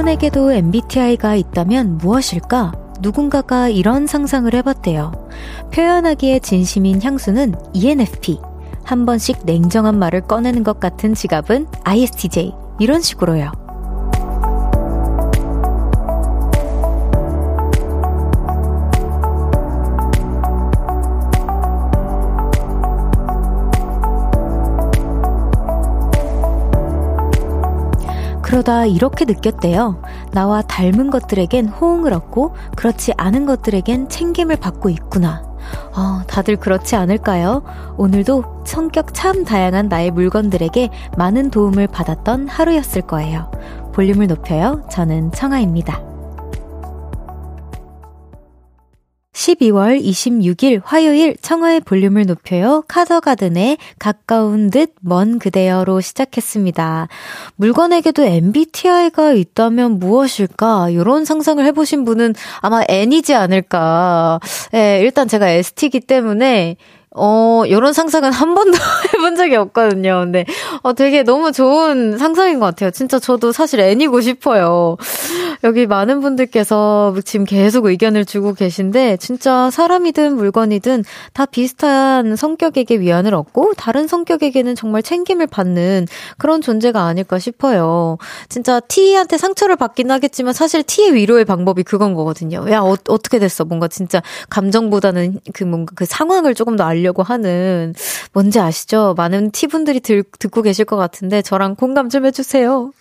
물건에게도 MBTI가 있다면 무엇일까? 누군가가 이런 상상을 해봤대요. 표현하기에 진심인 향수는 ENFP. 한 번씩 냉정한 말을 꺼내는 것 같은 지갑은 ISTJ. 이런 식으로요. 그러다 이렇게 느꼈대요. 나와 닮은 것들에겐 호응을 얻고 그렇지 않은 것들에겐 챙김을 받고 있구나. 어, 다들 그렇지 않을까요? 오늘도 성격 참 다양한 나의 물건들에게 많은 도움을 받았던 하루였을 거예요. 볼륨을 높여요. 저는 청아입니다. 12월 26일 화요일 청하의 볼륨을 높여요. 카더가든의 가까운 듯 먼 그대여로 시작했습니다. 물건에게도 MBTI가 있다면 무엇일까? 이런 상상을 해보신 분은 아마 N이지 않을까. 예, 일단 제가 ST이기 때문에 어, 요런 상상은 한 번도 해본 적이 없거든요. 근데, 어, 되게 너무 좋은 상상인 것 같아요. 진짜 저도 사실 애니고 싶어요. 여기 많은 분들께서 지금 계속 의견을 주고 계신데, 진짜 사람이든 물건이든 다 비슷한 성격에게 위안을 얻고, 다른 성격에게는 정말 챙김을 받는 그런 존재가 아닐까 싶어요. 진짜 T한테 상처를 받긴 하겠지만, 사실 T의 위로의 방법이 그건 거거든요. 야, 어, 어떻게 됐어? 뭔가 진짜 감정보다는 그 뭔가 그 상황을 조금 더 알려 알려고 하는 뭔지 아시죠? 많은 티분들이 들, 듣고 계실 것 같은데 저랑 공감 좀 해주세요.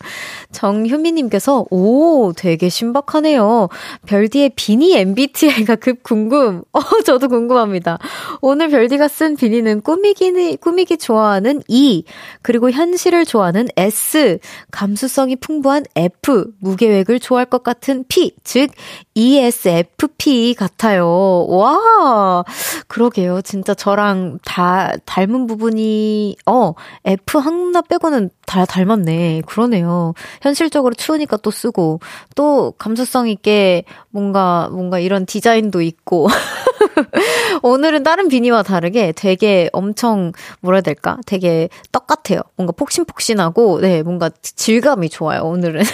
정효미님께서 오 되게 신박하네요. 별디의 비니 MBTI가 급 궁금. 어 저도 궁금합니다. 오늘 별디가 쓴 비니는 꾸미기 꾸미기 좋아하는 E 그리고 현실을 좋아하는 S 감수성이 풍부한 F 무계획을 좋아할 것 같은 P 즉 ESFP 같아요. 와 그러게요. 진짜 저 저랑 다 닮은 부분이, 어, F 하나 빼고는 다 닮았네. 그러네요. 현실적으로 추우니까 또 쓰고, 또 감수성 있게 뭔가, 뭔가 이런 디자인도 있고. 오늘은 다른 비니와 다르게 되게 엄청, 뭐라 해야 될까? 되게 똑같아요. 뭔가 폭신폭신하고, 네, 뭔가 질감이 좋아요, 오늘은.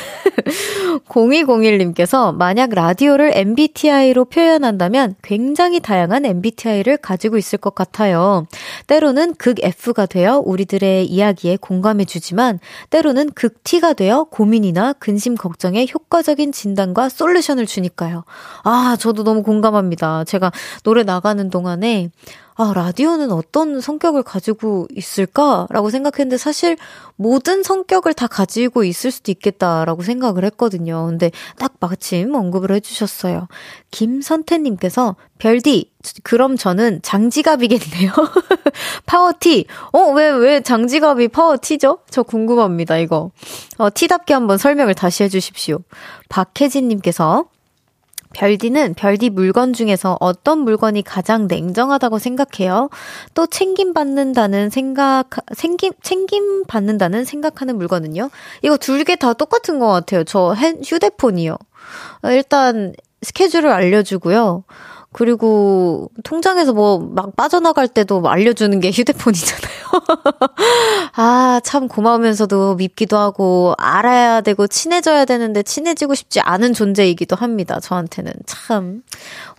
0201님께서 만약 라디오를 MBTI로 표현한다면 굉장히 다양한 MBTI를 가지고 있을 것 같아요. 때로는 극 F가 되어 우리들의 이야기에 공감해 주지만 때로는 극 T가 되어 고민이나 근심 걱정에 효과적인 진단과 솔루션을 주니까요. 아, 저도 너무 공감합니다. 제가 노래 나가는 동안에 아, 라디오는 어떤 성격을 가지고 있을까라고 생각했는데 사실 모든 성격을 다 가지고 있을 수도 있겠다라고 생각을 했거든요. 근데 딱 마침 언급을 해주셨어요. 김선태님께서 별디, 그럼 저는 장지갑이겠네요. 파워티. 어, 왜, 왜 장지갑이 파워티죠? 저 궁금합니다, 이거. 어, 티답게 한번 설명을 다시 해주십시오. 박혜진님께서 별디는 별디 물건 중에서 어떤 물건이 가장 냉정하다고 생각해요? 또 챙김 받는다는 생각, 챙김, 챙김 받는다는 생각하는 물건은요? 이거 둘 개 다 똑같은 것 같아요. 저 휴대폰이요. 일단 스케줄을 알려주고요. 그리고 통장에서 뭐 막 빠져나갈 때도 알려주는 게 휴대폰이잖아요. 아, 참 고마우면서도 밉기도 하고 알아야 되고 친해져야 되는데 친해지고 싶지 않은 존재이기도 합니다. 저한테는 참.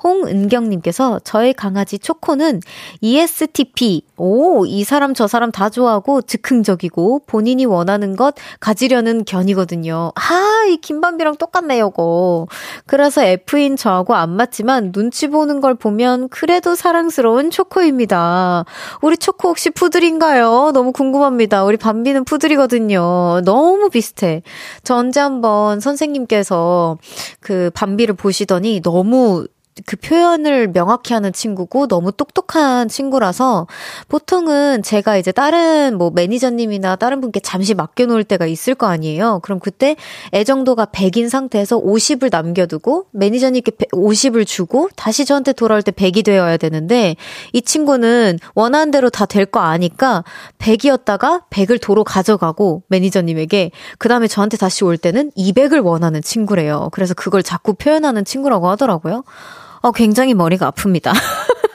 홍은경님께서 저의 강아지 초코는 ESTP. 오, 이 사람 저 사람 다 좋아하고 즉흥적이고 본인이 원하는 것 가지려는 견이거든요. 아, 이 김밤비랑 똑같네, 요 거. 그래서 F인 저하고 안 맞지만 눈치 보는 보는 걸 보면 그래도 사랑스러운 초코입니다. 우리 초코 혹시 푸들인가요? 너무 궁금합니다. 우리 밤비는 푸들이거든요. 너무 비슷해. 저 언제 한번 선생님께서 그 밤비를 보시더니 너무 그 표현을 명확히 하는 친구고 너무 똑똑한 친구라서 보통은 제가 이제 다른 뭐 매니저님이나 다른 분께 잠시 맡겨놓을 때가 있을 거 아니에요. 그럼 그때 애정도가 100인 상태에서 50을 남겨두고 매니저님께 50을 주고 다시 저한테 돌아올 때 100이 되어야 되는데 이 친구는 원하는 대로 다 될 거 아니까 100이었다가 100을 도로 가져가고 매니저님에게 그 다음에 저한테 다시 올 때는 200을 원하는 친구래요. 그래서 그걸 자꾸 표현하는 친구라고 하더라고요. 어, 굉장히 머리가 아픕니다.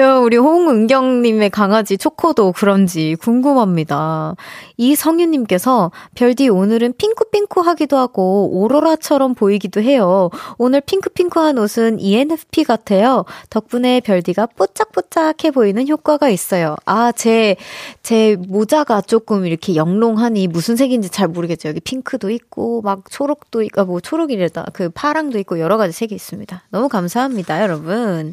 야, 우리 홍은경님의 강아지 초코도 그런지 궁금합니다. 이성윤님께서 별디 오늘은 핑크핑크 하기도 하고 오로라처럼 보이기도 해요. 오늘 핑크핑크한 옷은 ENFP 같아요. 덕분에 별디가 뽀짝뽀짝해 보이는 효과가 있어요. 아, 제, 제 모자가 조금 이렇게 영롱하니 무슨 색인지 잘 모르겠죠. 여기 핑크도 있고, 막 초록도 있고, 아, 뭐 초록이래다. 그 파랑도 있고 여러 가지 색이 있습니다. 너무 감사합니다, 여러분.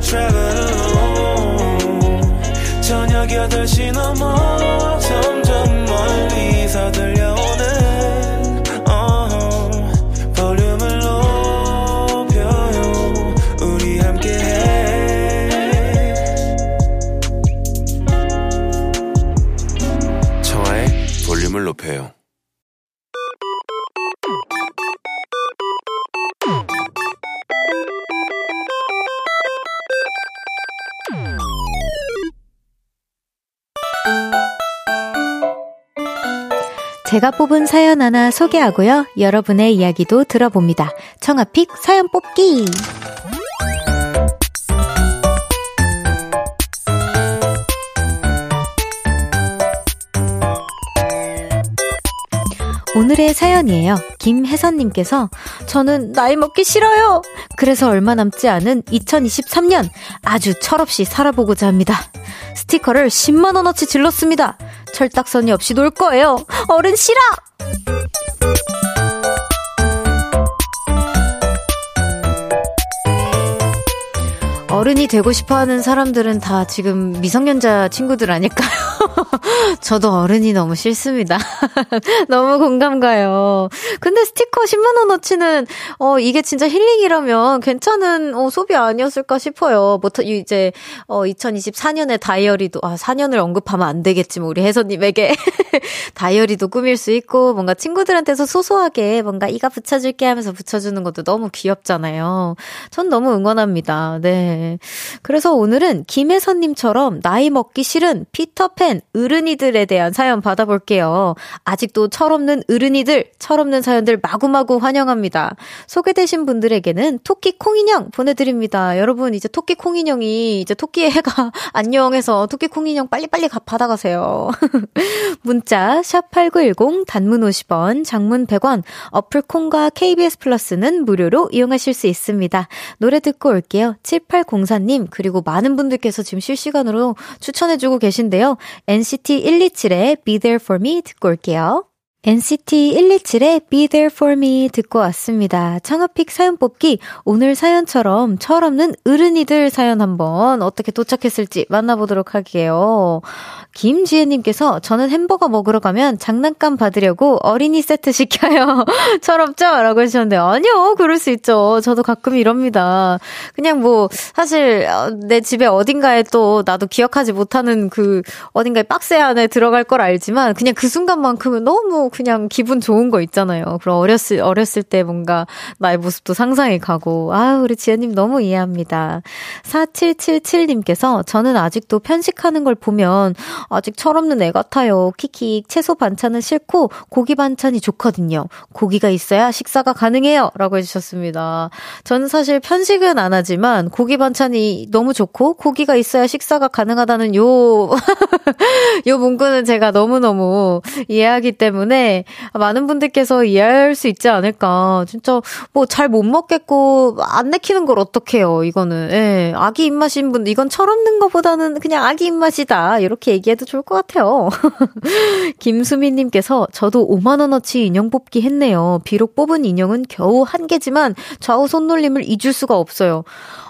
Travel alone. 저녁 8시 넘어 점점 멀리서 들려 제가 뽑은 사연 하나 소개하고요. 여러분의 이야기도 들어봅니다. 청아픽 사연 뽑기! 오늘의 사연이에요. 김혜선님께서 저는 나이 먹기 싫어요. 그래서 얼마 남지 않은 2023년 아주 철없이 살아보고자 합니다. 스티커를 10만원어치 질렀습니다. 철딱선이 없이 놀 거예요. 어른 싫어! 어른이 되고 싶어 하는 사람들은 다 지금 미성년자 친구들 아닐까요? 저도 어른이 너무 싫습니다. 너무 공감 가요. 근데 스티커 10만원어치는, 어, 이게 진짜 힐링이라면 괜찮은, 어, 소비 아니었을까 싶어요. 뭐, 이제, 어, 2024년에 다이어리도, 아, 4년을 언급하면 안 되겠지만, 우리 혜선님에게. 다이어리도 꾸밀 수 있고, 뭔가 친구들한테서 소소하게 뭔가 이가 붙여줄게 하면서 붙여주는 것도 너무 귀엽잖아요. 전 너무 응원합니다. 네. 그래서 오늘은 김혜선님처럼 나이 먹기 싫은 피터팬 어른이들에 대한 사연 받아볼게요. 아직도 철없는 어른이들, 철없는 사연들 마구마구 환영합니다. 소개되신 분들에게는 토끼 콩인형 보내드립니다. 여러분, 이제 토끼 콩인형이 이제 토끼의 해가 안녕해서 토끼 콩인형 빨리빨리 받아가세요. 문자, 샵8910, 단문 50원, 장문 100원, 어플 콩과 KBS 플러스는 무료로 이용하실 수 있습니다. 노래 듣고 올게요. 78 공사님, 그리고 많은 분들께서 지금 실시간으로 추천해주고 계신데요. NCT 127의 Be There For Me 듣고 올게요. NCT 127의 Be There For Me 듣고 왔습니다. 창업픽 사연 뽑기 오늘 사연처럼 철없는 어른이들 사연 한번 어떻게 도착했을지 만나보도록 할게요. 김지혜님께서 저는 햄버거 먹으러 가면 장난감 받으려고 어린이 세트 시켜요. 철없죠? 라고 해주셨는데 아니요 그럴 수 있죠. 저도 가끔 이럽니다. 그냥 뭐 사실 어, 내 집에 어딘가에 또 나도 기억하지 못하는 그 어딘가에 박스 안에 들어갈 걸 알지만 그냥 그 순간만큼은 너무 그냥 기분 좋은 거 있잖아요. 그럼 어렸을 어렸을 때 뭔가 나의 모습도 상상이 가고 아 우리 지혜님 너무 이해합니다. 4777님께서 저는 아직도 편식하는 걸 보면 아직 철없는 애 같아요. 키키 채소 반찬은 싫고 고기 반찬이 좋거든요. 고기가 있어야 식사가 가능해요. 라고 해주셨습니다. 저는 사실 편식은 안 하지만 고기 반찬이 너무 좋고 고기가 있어야 식사가 가능하다는 요, 요 문구는 제가 너무너무 이해하기 때문에 많은 분들께서 이해할 수 있지 않을까. 진짜 뭐 잘 못 먹겠고 안 내키는 걸 어떡해요. 이거는. 예. 아기 입맛인 분, 이건 철없는 것보다는 그냥 아기 입맛이다. 이렇게 얘기해도 좋을 것 같아요. 김수민 님께서 저도 5만 원어치 인형 뽑기 했네요. 비록 뽑은 인형은 겨우 한 개지만 좌우 손놀림을 잊을 수가 없어요.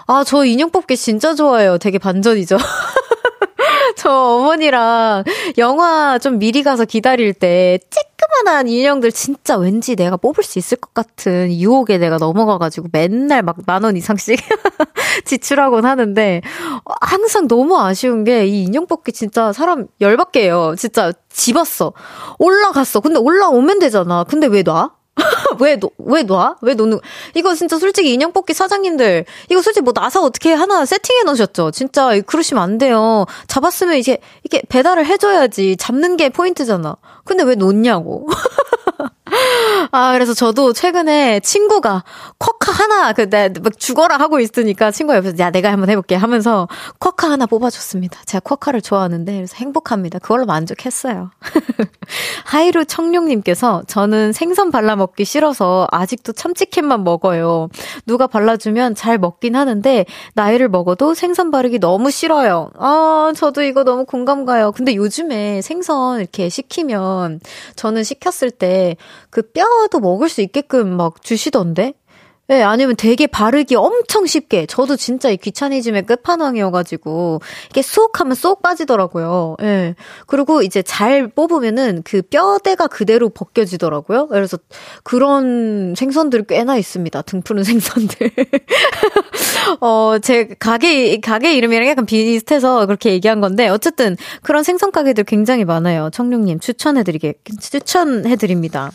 아, 저 인형 뽑기 진짜 좋아해요. 되게 반전이죠. 저 어머니랑 영화 좀 미리 가서 기다릴 때 조그만한 인형들 진짜 왠지 내가 뽑을 수 있을 것 같은 유혹에 내가 넘어가가지고 맨날 막 만 원 이상씩 지출하곤 하는데 항상 너무 아쉬운 게 이 인형 뽑기 진짜 사람 열받게 해요. 진짜 집었어. 올라갔어. 근데 올라오면 되잖아. 근데 왜 놔? 왜, 너, 왜 놔? 왜 노는, 이거 진짜 솔직히 인형 뽑기 사장님들, 이거 솔직히 뭐 나사 어떻게 하나 세팅해 놓으셨죠? 진짜 그러시면 안 돼요. 잡았으면 이제, 이게 배달을 해줘야지. 잡는 게 포인트잖아. 근데 왜 놓냐고. 아, 그래서 저도 최근에 친구가 쿼카 하나, 그, 내, 막 죽어라 하고 있으니까 친구가 옆에서, 야, 내가 한번 해볼게 하면서 쿼카 하나 뽑아줬습니다. 제가 쿼카를 좋아하는데, 그래서 행복합니다. 그걸로 만족했어요. 하이루 청룡님께서, 저는 생선 발라먹기 싫어서 아직도 참치캔만 먹어요. 누가 발라주면 잘 먹긴 하는데, 나이를 먹어도 생선 바르기 너무 싫어요. 아, 저도 이거 너무 공감 가요. 근데 요즘에 생선 이렇게 시키면, 저는 시켰을 때, 그 뼈도 먹을 수 있게끔 막 주시던데? 예, 네, 아니면 되게 바르기 엄청 쉽게. 저도 진짜 이 귀차니즘의 끝판왕이어가지고, 이게 쏙 하면 쏙 빠지더라고요. 예. 네. 그리고 이제 잘 뽑으면은 그 뼈대가 그대로 벗겨지더라고요. 그래서 그런 생선들이 꽤나 있습니다. 등 푸른 생선들. 어, 제 가게, 가게 이름이랑 약간 비슷해서 그렇게 얘기한 건데, 어쨌든 그런 생선 가게들 굉장히 많아요. 청룡님 추천해드리게, 추천해드립니다.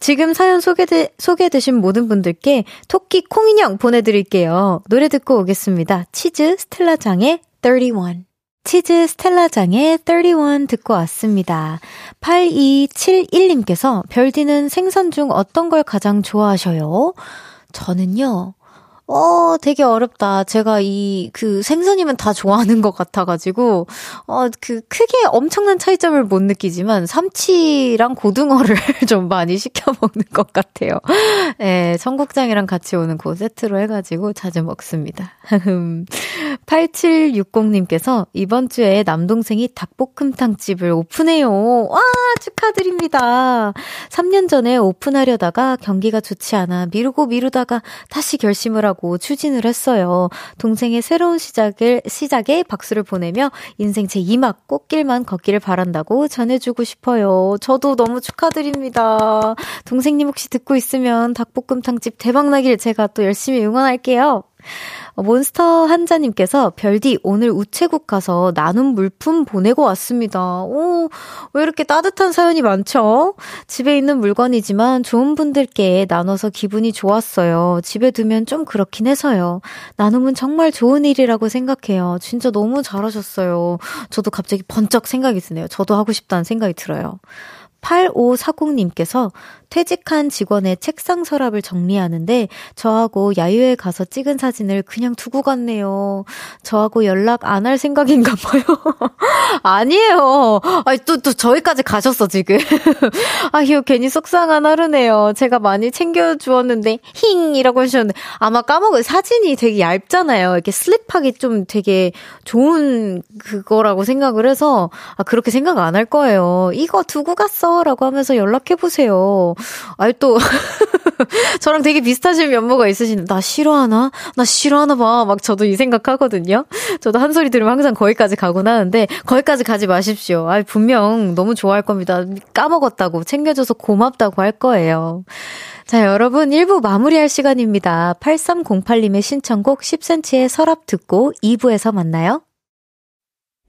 지금 사연 소개되, 소개되신 모든 분들께 토끼 콩인형 보내드릴게요. 노래 듣고 오겠습니다. 치즈 스텔라장의 31. 치즈 스텔라장의 31 듣고 왔습니다. 8271님께서 별디는 생선 중 어떤 걸 가장 좋아하셔요? 저는요, 어, 되게 어렵다. 제가 이, 그, 생선이면 다 좋아하는 것 같아가지고, 어, 그, 크게 엄청난 차이점을 못 느끼지만, 삼치랑 고등어를 좀 많이 시켜 먹는 것 같아요. 네, 청국장이랑 같이 오는 그 세트로 해가지고 자주 먹습니다. 8760님께서 이번 주에 남동생이 닭볶음탕집을 오픈해요. 와, 축하드립니다. 3년 전에 오픈하려다가 경기가 좋지 않아 미루고 미루다가 다시 결심을 하고 하고 추진을 했어요. 동생의 새로운 시작을, 시작에 박수를 보내며 인생 제 2막 꽃길만 걷기를 바란다고 전해주고 싶어요. 저도 너무 축하드립니다. 동생님 혹시 듣고 있으면 닭볶음탕집 대박나길 제가 또 열심히 응원할게요. 어, 몬스터 한자님께서 별디 오늘 우체국 가서 나눔 물품 보내고 왔습니다. 오, 왜 이렇게 따뜻한 사연이 많죠? 집에 있는 물건이지만 좋은 분들께 나눠서 기분이 좋았어요. 집에 두면 좀 그렇긴 해서요. 나눔은 정말 좋은 일이라고 생각해요. 진짜 너무 잘하셨어요. 저도 갑자기 번쩍 생각이 드네요. 저도 하고 싶다는 생각이 들어요. 8540님께서 퇴직한 직원의 책상 서랍을 정리하는데 저하고 야유회 가서 찍은 사진을 그냥 두고 갔네요. 저하고 연락 안 할 생각인가 봐요. 아니에요. 아니, 또, 또 저희까지 가셨어, 지금. 아휴, 괜히 속상한 하루네요. 제가 많이 챙겨주었는데, 힝! 이라고 하셨는데, 아마 까먹은 사진이 되게 얇잖아요. 이렇게 슬립하기 좀 되게 좋은 그거라고 생각을 해서, 아, 그렇게 생각 안 할 거예요. 이거 두고 갔어. 라고 하면서 연락해보세요. 아이, 또, 저랑 되게 비슷하신 면모가 있으신, 나 싫어하나? 나 싫어하나 봐. 막 저도 이 생각하거든요. 저도 한 소리 들으면 항상 거기까지 가곤 하는데, 거기까지 가지 마십시오. 아 분명 너무 좋아할 겁니다. 까먹었다고, 챙겨줘서 고맙다고 할 거예요. 자, 여러분 1부 마무리할 시간입니다. 8308님의 신청곡 10cm의 서랍 듣고 2부에서 만나요.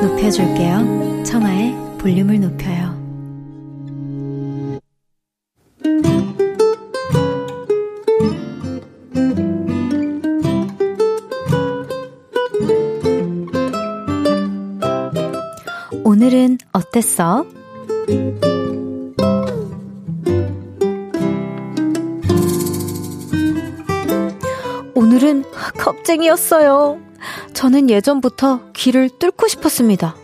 높여줄게요. 청하의 볼륨을 높여요. 오늘은 어땠어? 오늘은 겁쟁이였어요. 저는 예전부터 귀를 뚫고 싶었습니다.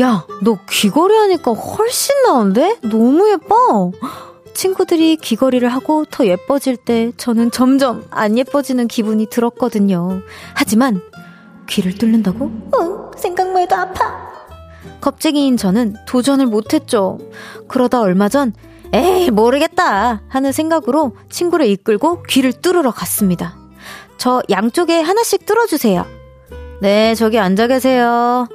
야, 너 귀걸이 하니까 훨씬 나은데? 너무 예뻐! 친구들이 귀걸이를 하고 더 예뻐질 때 저는 점점 안 예뻐지는 기분이 들었거든요. 하지만 귀를 뚫는다고? 응, 생각만 해도 아파. 겁쟁이인 저는 도전을 못했죠. 그러다 얼마 전, 에이, 모르겠다 하는 생각으로 친구를 이끌고 귀를 뚫으러 갔습니다. 저 양쪽에 하나씩 뚫어주세요. 네, 저기 앉아 계세요.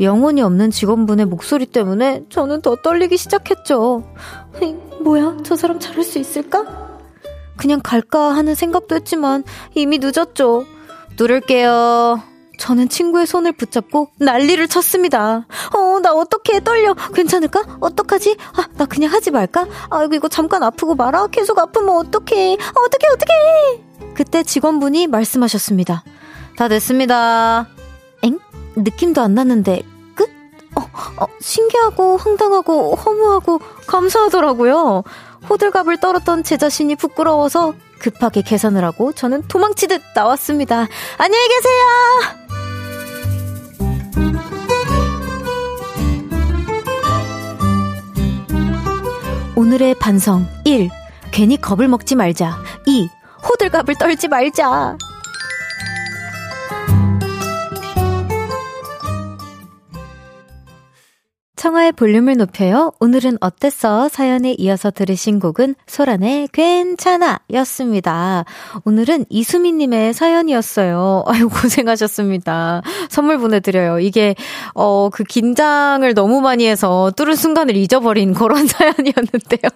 영혼이 없는 직원분의 목소리 때문에 저는 더 떨리기 시작했죠. 뭐야, 저 사람 잘할 수 있을까? 그냥 갈까 하는 생각도 했지만 이미 늦었죠. 뚫을게요. 저는 친구의 손을 붙잡고 난리를 쳤습니다. 어, 나 어떻게 떨려. 괜찮을까? 어떡하지? 아, 나 그냥 하지 말까? 아이고, 이거 잠깐 아프고 말아. 계속 아프면 어떡해. 어떡해, 어떡해. 그때 직원분이 말씀하셨습니다. 다 됐습니다. 엥? 느낌도 안 났는데, 끝? 어, 어, 신기하고, 황당하고, 허무하고, 감사하더라고요. 호들갑을 떨었던 제 자신이 부끄러워서 급하게 계산을 하고 저는 도망치듯 나왔습니다. 안녕히 계세요! 오늘의 반성 1. 괜히 겁을 먹지 말자. 2. 호들갑을 떨지 말자. 청하의 볼륨을 높여요. 오늘은 어땠어? 사연에 이어서 들으신 곡은 소란의 괜찮아 였습니다. 오늘은 이수미님의 사연이었어요. 아유, 고생하셨습니다. 선물 보내드려요. 이게, 어, 그 긴장을 너무 많이 해서 뚫은 순간을 잊어버린 그런 사연이었는데요.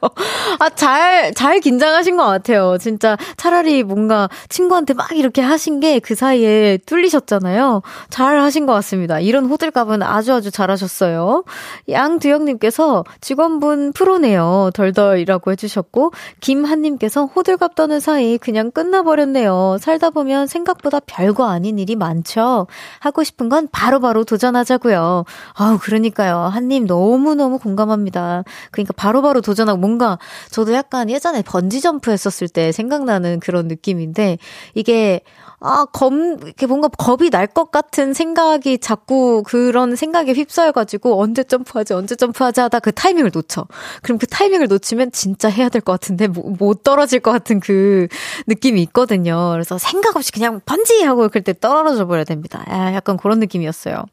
아, 잘, 잘 긴장하신 것 같아요. 진짜 차라리 뭔가 친구한테 막 이렇게 하신 게 그 사이에 뚫리셨잖아요. 잘 하신 것 같습니다. 이런 호들갑은 아주 아주 잘하셨어요. 양두영님께서 직원분 프로네요. 덜덜이라고 해주셨고, 김한님께서 호들갑 떠는 사이 그냥 끝나버렸네요. 살다 보면 생각보다 별거 아닌 일이 많죠. 하고 싶은 건 바로바로 도전하자고요. 아우, 그러니까요. 한님 너무너무 공감합니다. 그러니까 바로바로 도전하고 뭔가 저도 약간 예전에 번지점프 했었을 때 생각나는 그런 느낌인데, 이게 아, 겁, 이렇게 뭔가 겁이 날 것 같은 생각이 자꾸 그런 생각에 휩싸여가지고 언제 점프하지, 언제 점프하지 하다 그 타이밍을 놓쳐. 그럼 그 타이밍을 놓치면 진짜 해야 될 것 같은데 못, 못 떨어질 것 같은 그 느낌이 있거든요. 그래서 생각 없이 그냥 번지! 하고 그때 떨어져 버려야 됩니다. 아, 약간 그런 느낌이었어요.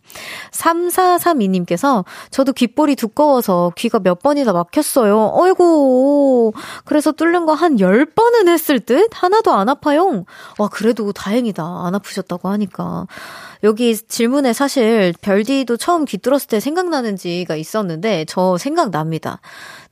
3432님께서 저도 귓볼이 두꺼워서 귀가 몇 번이나 막혔어요. 어이구. 그래서 뚫는 거 한 10번은 했을 듯? 하나도 안 아파요. 와, 그래도 다행 다행이다. 안 아프셨다고 하니까. 여기 질문에 사실 별디도 처음 귀 뚫었을 때 생각나는지가 있었는데 저 생각납니다.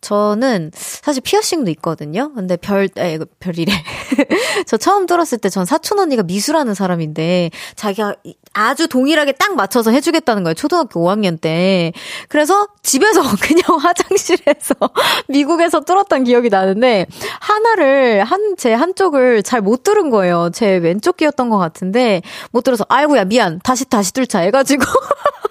저는 사실 피어싱도 있거든요. 근데 별, 에, 별이래. 저 처음 들었을 때 전 사촌 언니가 미술하는 사람인데 자기가 아주 동일하게 딱 맞춰서 해주겠다는 거예요. 초등학교 5학년 때. 그래서 집에서 그냥 화장실에서 미국에서 뚫었던 기억이 나는데 하나를 한, 제 한쪽을 잘 못 뚫은 거예요. 제 왼쪽 귀였던 것 같은데 못 뚫어서 아이고야 미안. 다시 다시 뚫자 해가지고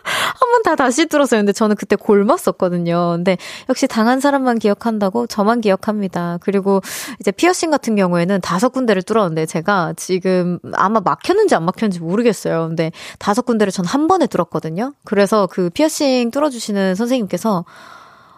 한 번 다 다시 뚫었어요. 근데 저는 그때 골랐었거든요. 근데 역시 당한 사람만 기억한다고 저만 기억합니다. 그리고 이제 피어싱 같은 경우에는 다섯 군데를 뚫었는데 제가 지금 아마 막혔는지 안 막혔는지 모르겠어요. 근데 다섯 군데를 전 한 번에 뚫었거든요. 그래서 그 피어싱 뚫어주시는 선생님께서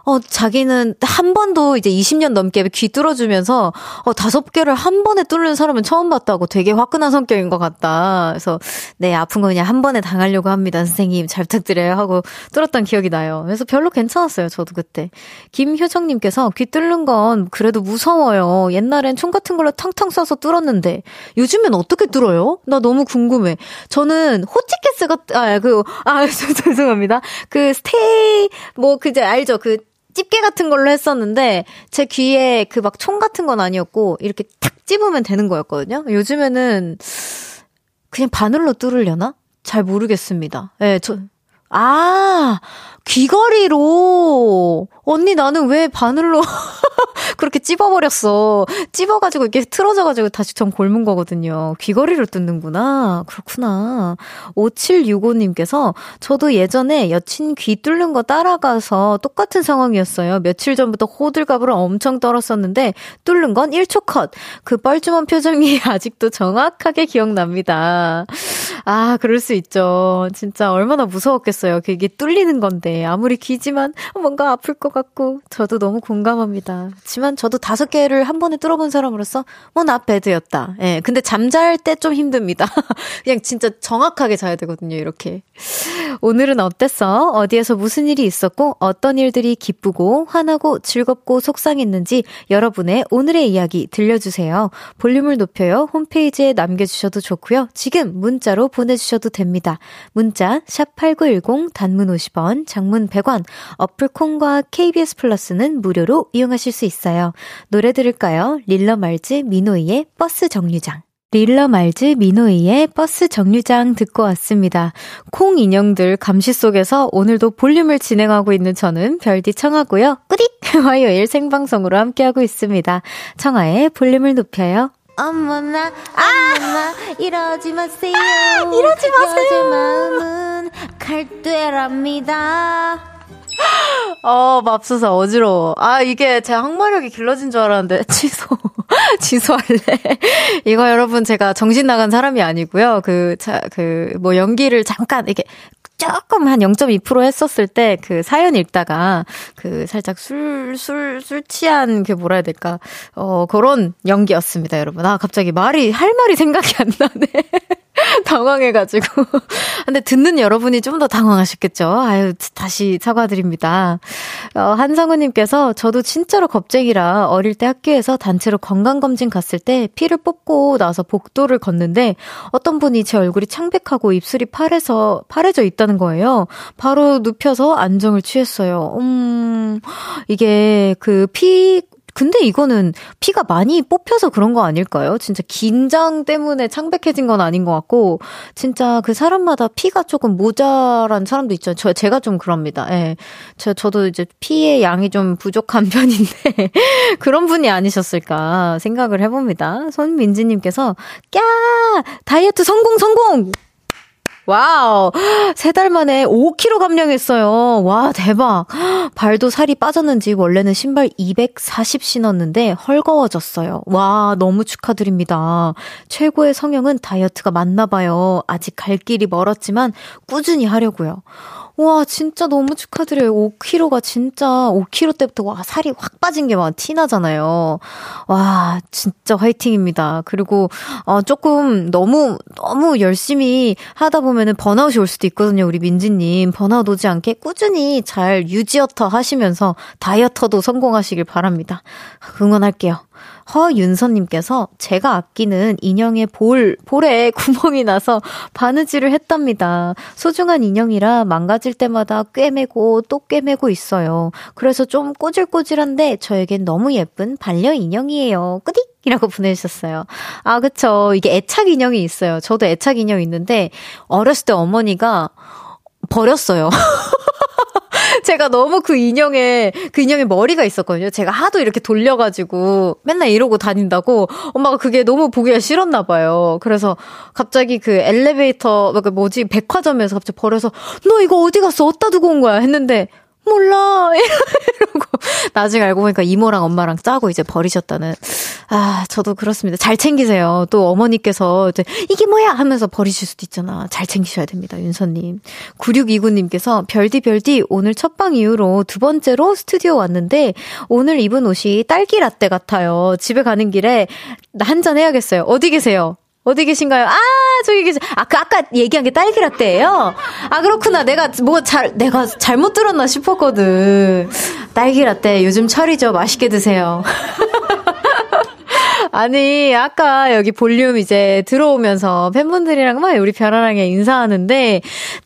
어, 자기는 한 번도 이제 20년 넘게 귀 뚫어주면서, 어, 다섯 개를 한 번에 뚫는 사람은 처음 봤다고 되게 화끈한 성격인 것 같다. 그래서, 네, 아픈 거 그냥 한 번에 당하려고 합니다. 선생님, 잘 부탁드려요. 하고 뚫었던 기억이 나요. 그래서 별로 괜찮았어요. 저도 그때. 김효정님께서 귀 뚫는 건 그래도 무서워요. 옛날엔 총 같은 걸로 탕탕 쏴서 뚫었는데, 요즘엔 어떻게 뚫어요? 나 너무 궁금해. 저는 호치케스 같, 아, 그, 아, 죄송합니다. 그 스테이, 뭐, 그제 알죠? 그, 집게 같은 걸로 했었는데 제 귀에 그 막 총 같은 건 아니었고 이렇게 탁 집으면 되는 거였거든요. 요즘에는 그냥 바늘로 뚫으려나? 잘 모르겠습니다. 예, 네, 저, 아, 귀걸이로. 언니 나는 왜 바늘로 그렇게 찝어버렸어. 찝어가지고 이렇게 틀어져가지고 다시 전 골문 거거든요. 귀걸이로 뜯는구나. 그렇구나. 5765님께서 저도 예전에 여친 귀 뚫는 거 따라가서 똑같은 상황이었어요. 며칠 전부터 호들갑으로 엄청 떨었었는데 뚫는 건 1초 컷. 그 뻘쭘한 표정이 아직도 정확하게 기억납니다. 아, 그럴 수 있죠. 진짜 얼마나 무서웠겠어요. 그게 뚫리는 건데. 아무리 귀지만 뭔가 아플 것 같고. 저도 너무 공감합니다. 하지만 저도 다섯 개를 한 번에 뚫어본 사람으로서 뭐 나 배드였다. 예. 근데 잠잘 때 좀 힘듭니다. 그냥 진짜 정확하게 자야 되거든요. 이렇게. 오늘은 어땠어? 어디에서 무슨 일이 있었고 어떤 일들이 기쁘고 화나고 즐겁고 속상했는지 여러분의 오늘의 이야기 들려주세요. 볼륨을 높여요. 홈페이지에 남겨주셔도 좋고요. 지금 문자로 보내주셔도 됩니다. 문자 샵8910 단문 50원, 장문 100원, 어플 콩과 KBS 플러스는 무료로 이용하실 수 있어요. 노래 들을까요? 릴러 말즈 미노이의 버스 정류장. 릴러 말즈 미노이의 버스 정류장 듣고 왔습니다. 콩 인형들 감시 속에서 오늘도 볼륨을 진행하고 있는 저는 별디 청하고요. 꾸딕! 화요일 생방송으로 함께하고 있습니다. 청하의 볼륨을 높여요. 어머나, 어머나, 아! 이러지 마세요. 아, 이러지 마세요. 마음은 갈대랍니다. 어, 맙소사 어지러워. 아, 이게 제 항마력이 길러진 줄 알았는데, 취소. 취소할래. 이거 여러분 제가 정신 나간 사람이 아니고요. 그, 자, 그, 뭐 연기를 잠깐, 이렇게 조금 한 0.2% 했었을 때 그 사연 읽다가 그 살짝 술, 술, 술 취한 그 뭐라 해야 될까. 어, 그런 연기였습니다, 여러분. 아, 갑자기 말이, 할 말이 생각이 안 나네. 당황해가지고. 근데 듣는 여러분이 좀 더 당황하셨겠죠? 아유, 다시 사과드립니다. 어, 한성우님께서 저도 진짜로 겁쟁이라 어릴 때 학교에서 단체로 건강검진 갔을 때 피를 뽑고 나서 복도를 걷는데 어떤 분이 제 얼굴이 창백하고 입술이 파래서, 파래져 있다는 거예요. 바로 눕혀서 안정을 취했어요. 음, 이게 그 피, 근데 이거는 피가 많이 뽑혀서 그런 거 아닐까요? 진짜 긴장 때문에 창백해진 건 아닌 것 같고, 진짜 그 사람마다 피가 조금 모자란 사람도 있죠. 저, 제가 좀 그럽니다. 예. 저, 저도 이제 피의 양이 좀 부족한 편인데, 그런 분이 아니셨을까 생각을 해봅니다. 손민지님께서, 꺄! 다이어트 성공, 성공! 와우. 세 달 만에 5kg 감량했어요. 와, 대박. 발도 살이 빠졌는지 원래는 신발 240 신었는데 헐거워졌어요. 와, 너무 축하드립니다. 최고의 성형은 다이어트가 맞나 봐요. 아직 갈 길이 멀었지만 꾸준히 하려고요. 와, 진짜 너무 축하드려요. 5kg가 진짜 5kg 때부터 와, 살이 확 빠진 게 막 티나잖아요. 와, 진짜 화이팅입니다. 그리고, 어, 조금 너무, 너무 열심히 하다 보면은 번아웃이 올 수도 있거든요. 우리 민지님. 번아웃 오지 않게 꾸준히 잘 유지어터 하시면서 다이어터도 성공하시길 바랍니다. 응원할게요. 허윤서님께서 제가 아끼는 인형의 볼, 볼에 구멍이 나서 바느질을 했답니다. 소중한 인형이라 망가질 때마다 꿰매고 또 꿰매고 있어요. 그래서 좀 꼬질꼬질한데 저에겐 너무 예쁜 반려 인형이에요. 끄딕! 이라고 보내주셨어요. 아, 그쵸. 이게 애착 인형이 있어요. 저도 애착 인형 있는데, 어렸을 때 어머니가 버렸어요. 제가 너무 그 인형에, 그 인형에 머리가 있었거든요. 제가 하도 이렇게 돌려가지고 맨날 이러고 다닌다고 엄마가 그게 너무 보기가 싫었나 봐요. 그래서 갑자기 그 엘리베이터, 그 뭐지, 백화점에서 갑자기 버려서 너 이거 어디 갔어? 어디다 두고 온 거야? 했는데 몰라. 이러고. 나중에 알고 보니까 이모랑 엄마랑 짜고 이제 버리셨다는. 아, 저도 그렇습니다. 잘 챙기세요. 또 어머니께서 이제 이게 뭐야? 하면서 버리실 수도 있잖아. 잘 챙기셔야 됩니다. 윤서님. 9629님께서 별디 별디 오늘 첫 방 이후로 두 번째로 스튜디오 왔는데 오늘 입은 옷이 딸기 라떼 같아요. 집에 가는 길에 한 잔 해야겠어요. 어디 계세요? 어디 계신가요? 아, 저기 계세요. 아, 그 아까 얘기한 게 딸기 라떼예요? 아, 그렇구나. 내가 뭐 잘, 내가 잘못 들었나 싶었거든. 딸기 라떼 요즘 철이죠. 맛있게 드세요. 아니, 아까 여기 볼륨 이제 들어오면서 팬분들이랑 막 우리 별아랑에 인사하는데,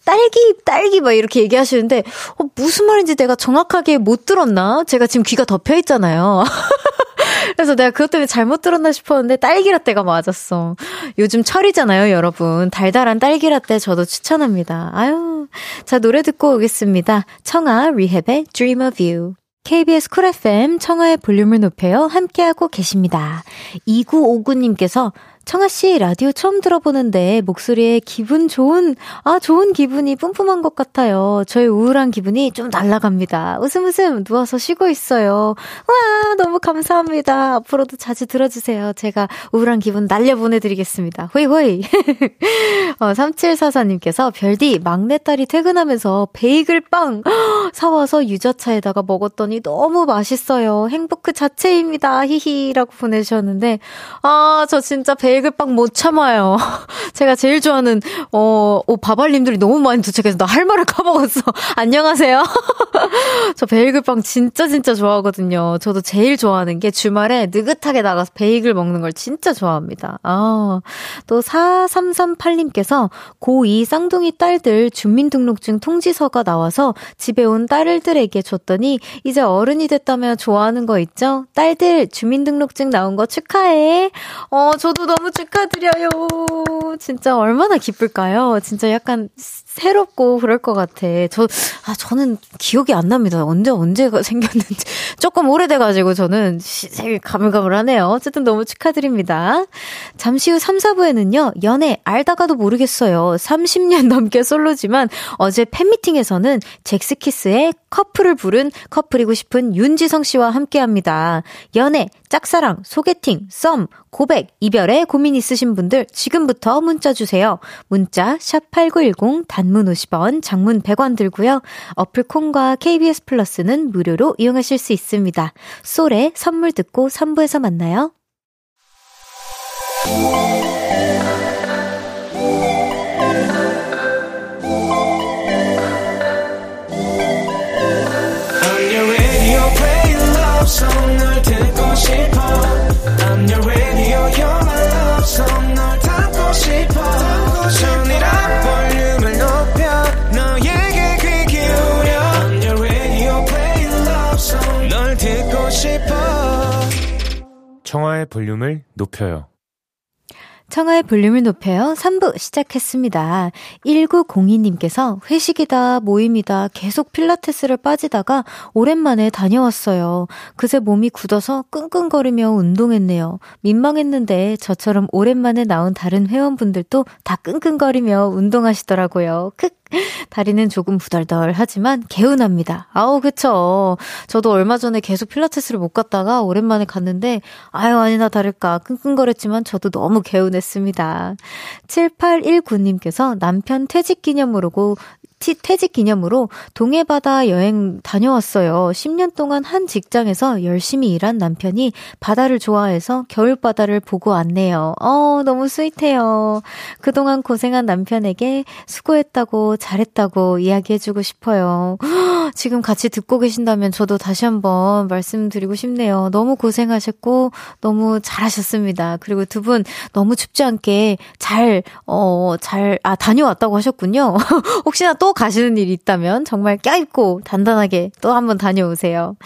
딸기, 딸기 막 이렇게 얘기하시는데, 어, 무슨 말인지 내가 정확하게 못 들었나? 제가 지금 귀가 덮여 있잖아요. 그래서 내가 그것 때문에 잘못 들었나 싶었는데 딸기라떼가 맞았어. 요즘 철이잖아요, 여러분. 달달한 딸기라떼 저도 추천합니다. 아유. 자, 노래 듣고 오겠습니다. 청하 R3HAB의 Dream of You. KBS 쿨 FM 청하의 볼륨을 높여요. 함께하고 계십니다. 2959님께서 청하 씨, 라디오 처음 들어보는데 목소리에 기분 좋은, 아, 좋은 기분이 뿜뿜한 것 같아요. 저의 우울한 기분이 좀 날아갑니다. 웃음 웃음 누워서 쉬고 있어요. 와, 너무 감사합니다. 앞으로도 자주 들어주세요. 제가 우울한 기분 날려 보내드리겠습니다. 호이 호이. 어, 3744님께서 별디, 막내딸이 퇴근하면서 베이글 빵 사와서 유자차에다가 먹었더니 너무 맛있어요. 행복 그 자체입니다. 히히라고 보내주셨는데, 아, 저 진짜 베이글 빵 못 참아요. 제가 제일 좋아하는, 어, 어 바발님들이 너무 많이 도착해서 나 할 말을 까먹었어. 안녕하세요. 저 베이글빵 진짜 진짜 좋아하거든요. 저도 제일 좋아하는 게 주말에 느긋하게 나가서 베이글 먹는 걸 진짜 좋아합니다. 아, 또 4338님께서 고2 쌍둥이 딸들 주민등록증 통지서가 나와서 집에 온 딸들에게 줬더니 이제 어른이 됐다며 좋아하는 거 있죠? 딸들 주민등록증 나온 거 축하해. 어, 저도 너무 축하드려요. 진짜 얼마나 기쁠까요? 진짜 약간 새롭고 그럴 것 같아. 저, 아, 저는 기억이 안 납니다. 언제, 언제가 생겼는지. 조금 오래돼가지고 저는 되게 가물가물하네요. 어쨌든 너무 축하드립니다. 잠시 후 3, 4부에는요, 연애 알다가도 모르겠어요. 30년 넘게 솔로지만 어제 팬미팅에서는 잭스키스의 커플을 부른 커플이고 싶은 윤지성 씨와 함께 합니다. 연애, 짝사랑, 소개팅, 썸, 고백, 이별에 고민 있으신 분들 지금부터 문자 주세요. 문자 샵8910 단문 50원, 장문 100원 들고요. 어플 콩과 KBS 플러스는 무료로 이용하실 수 있습니다. 솔의 선물 듣고 3부에서 만나요. 청하의 볼륨을 높여요 청하의 볼륨을 높여요. 3부 시작했습니다. 1902님께서 회식이다, 모임이다, 계속 필라테스를 빠지다가 오랜만에 다녀왔어요. 그새 몸이 굳어서 끙끙거리며 운동했네요. 민망했는데 저처럼 오랜만에 나온 다른 회원분들도 다 끙끙거리며 운동하시더라고요. 크 다리는 조금 부덜덜 하지만 개운합니다. 아우, 그쵸. 저도 얼마 전에 계속 필라테스를 못 갔다가 오랜만에 갔는데, 아유, 아니나 다를까. 끙끙거렸지만 저도 너무 개운했습니다. 7819님께서 남편 퇴직 기념으로고 퇴직 기념으로 동해바다 여행 다녀왔어요. 10년 동안 한 직장에서 열심히 일한 남편이 바다를 좋아해서 겨울바다를 보고 왔네요. 어, 너무 스윗해요. 그동안 고생한 남편에게 수고했다고, 잘했다고 이야기해주고 싶어요. 지금 같이 듣고 계신다면 저도 다시 한번 말씀드리고 싶네요. 너무 고생하셨고, 너무 잘하셨습니다. 그리고 두 분 너무 춥지 않게 잘, 어, 잘, 아, 다녀왔다고 하셨군요. 혹시나 또 가시는 일 있다면 정말 껴입고 단단하게 또 한번 다녀오세요.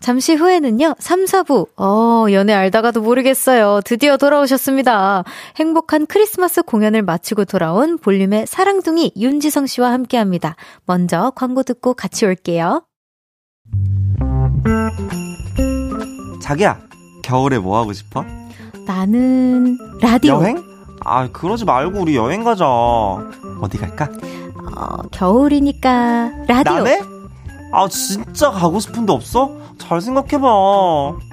잠시 후에는요, 3, 4부, 어, 연애 알다가도 모르겠어요. 드디어 돌아오셨습니다. 행복한 크리스마스 공연을 마치고 돌아온 볼륨의 사랑둥이 윤지성 씨와 함께 합니다. 먼저 광고 듣고 같이 올게요. 자기야, 겨울에 뭐 하고 싶어? 나는 라디오. 여행? 아, 그러지 말고 우리 여행 가자. 어디 갈까? 어, 겨울이니까 라디오. 남해? 아 진짜 가고 싶은데 없어? 잘 생각해봐.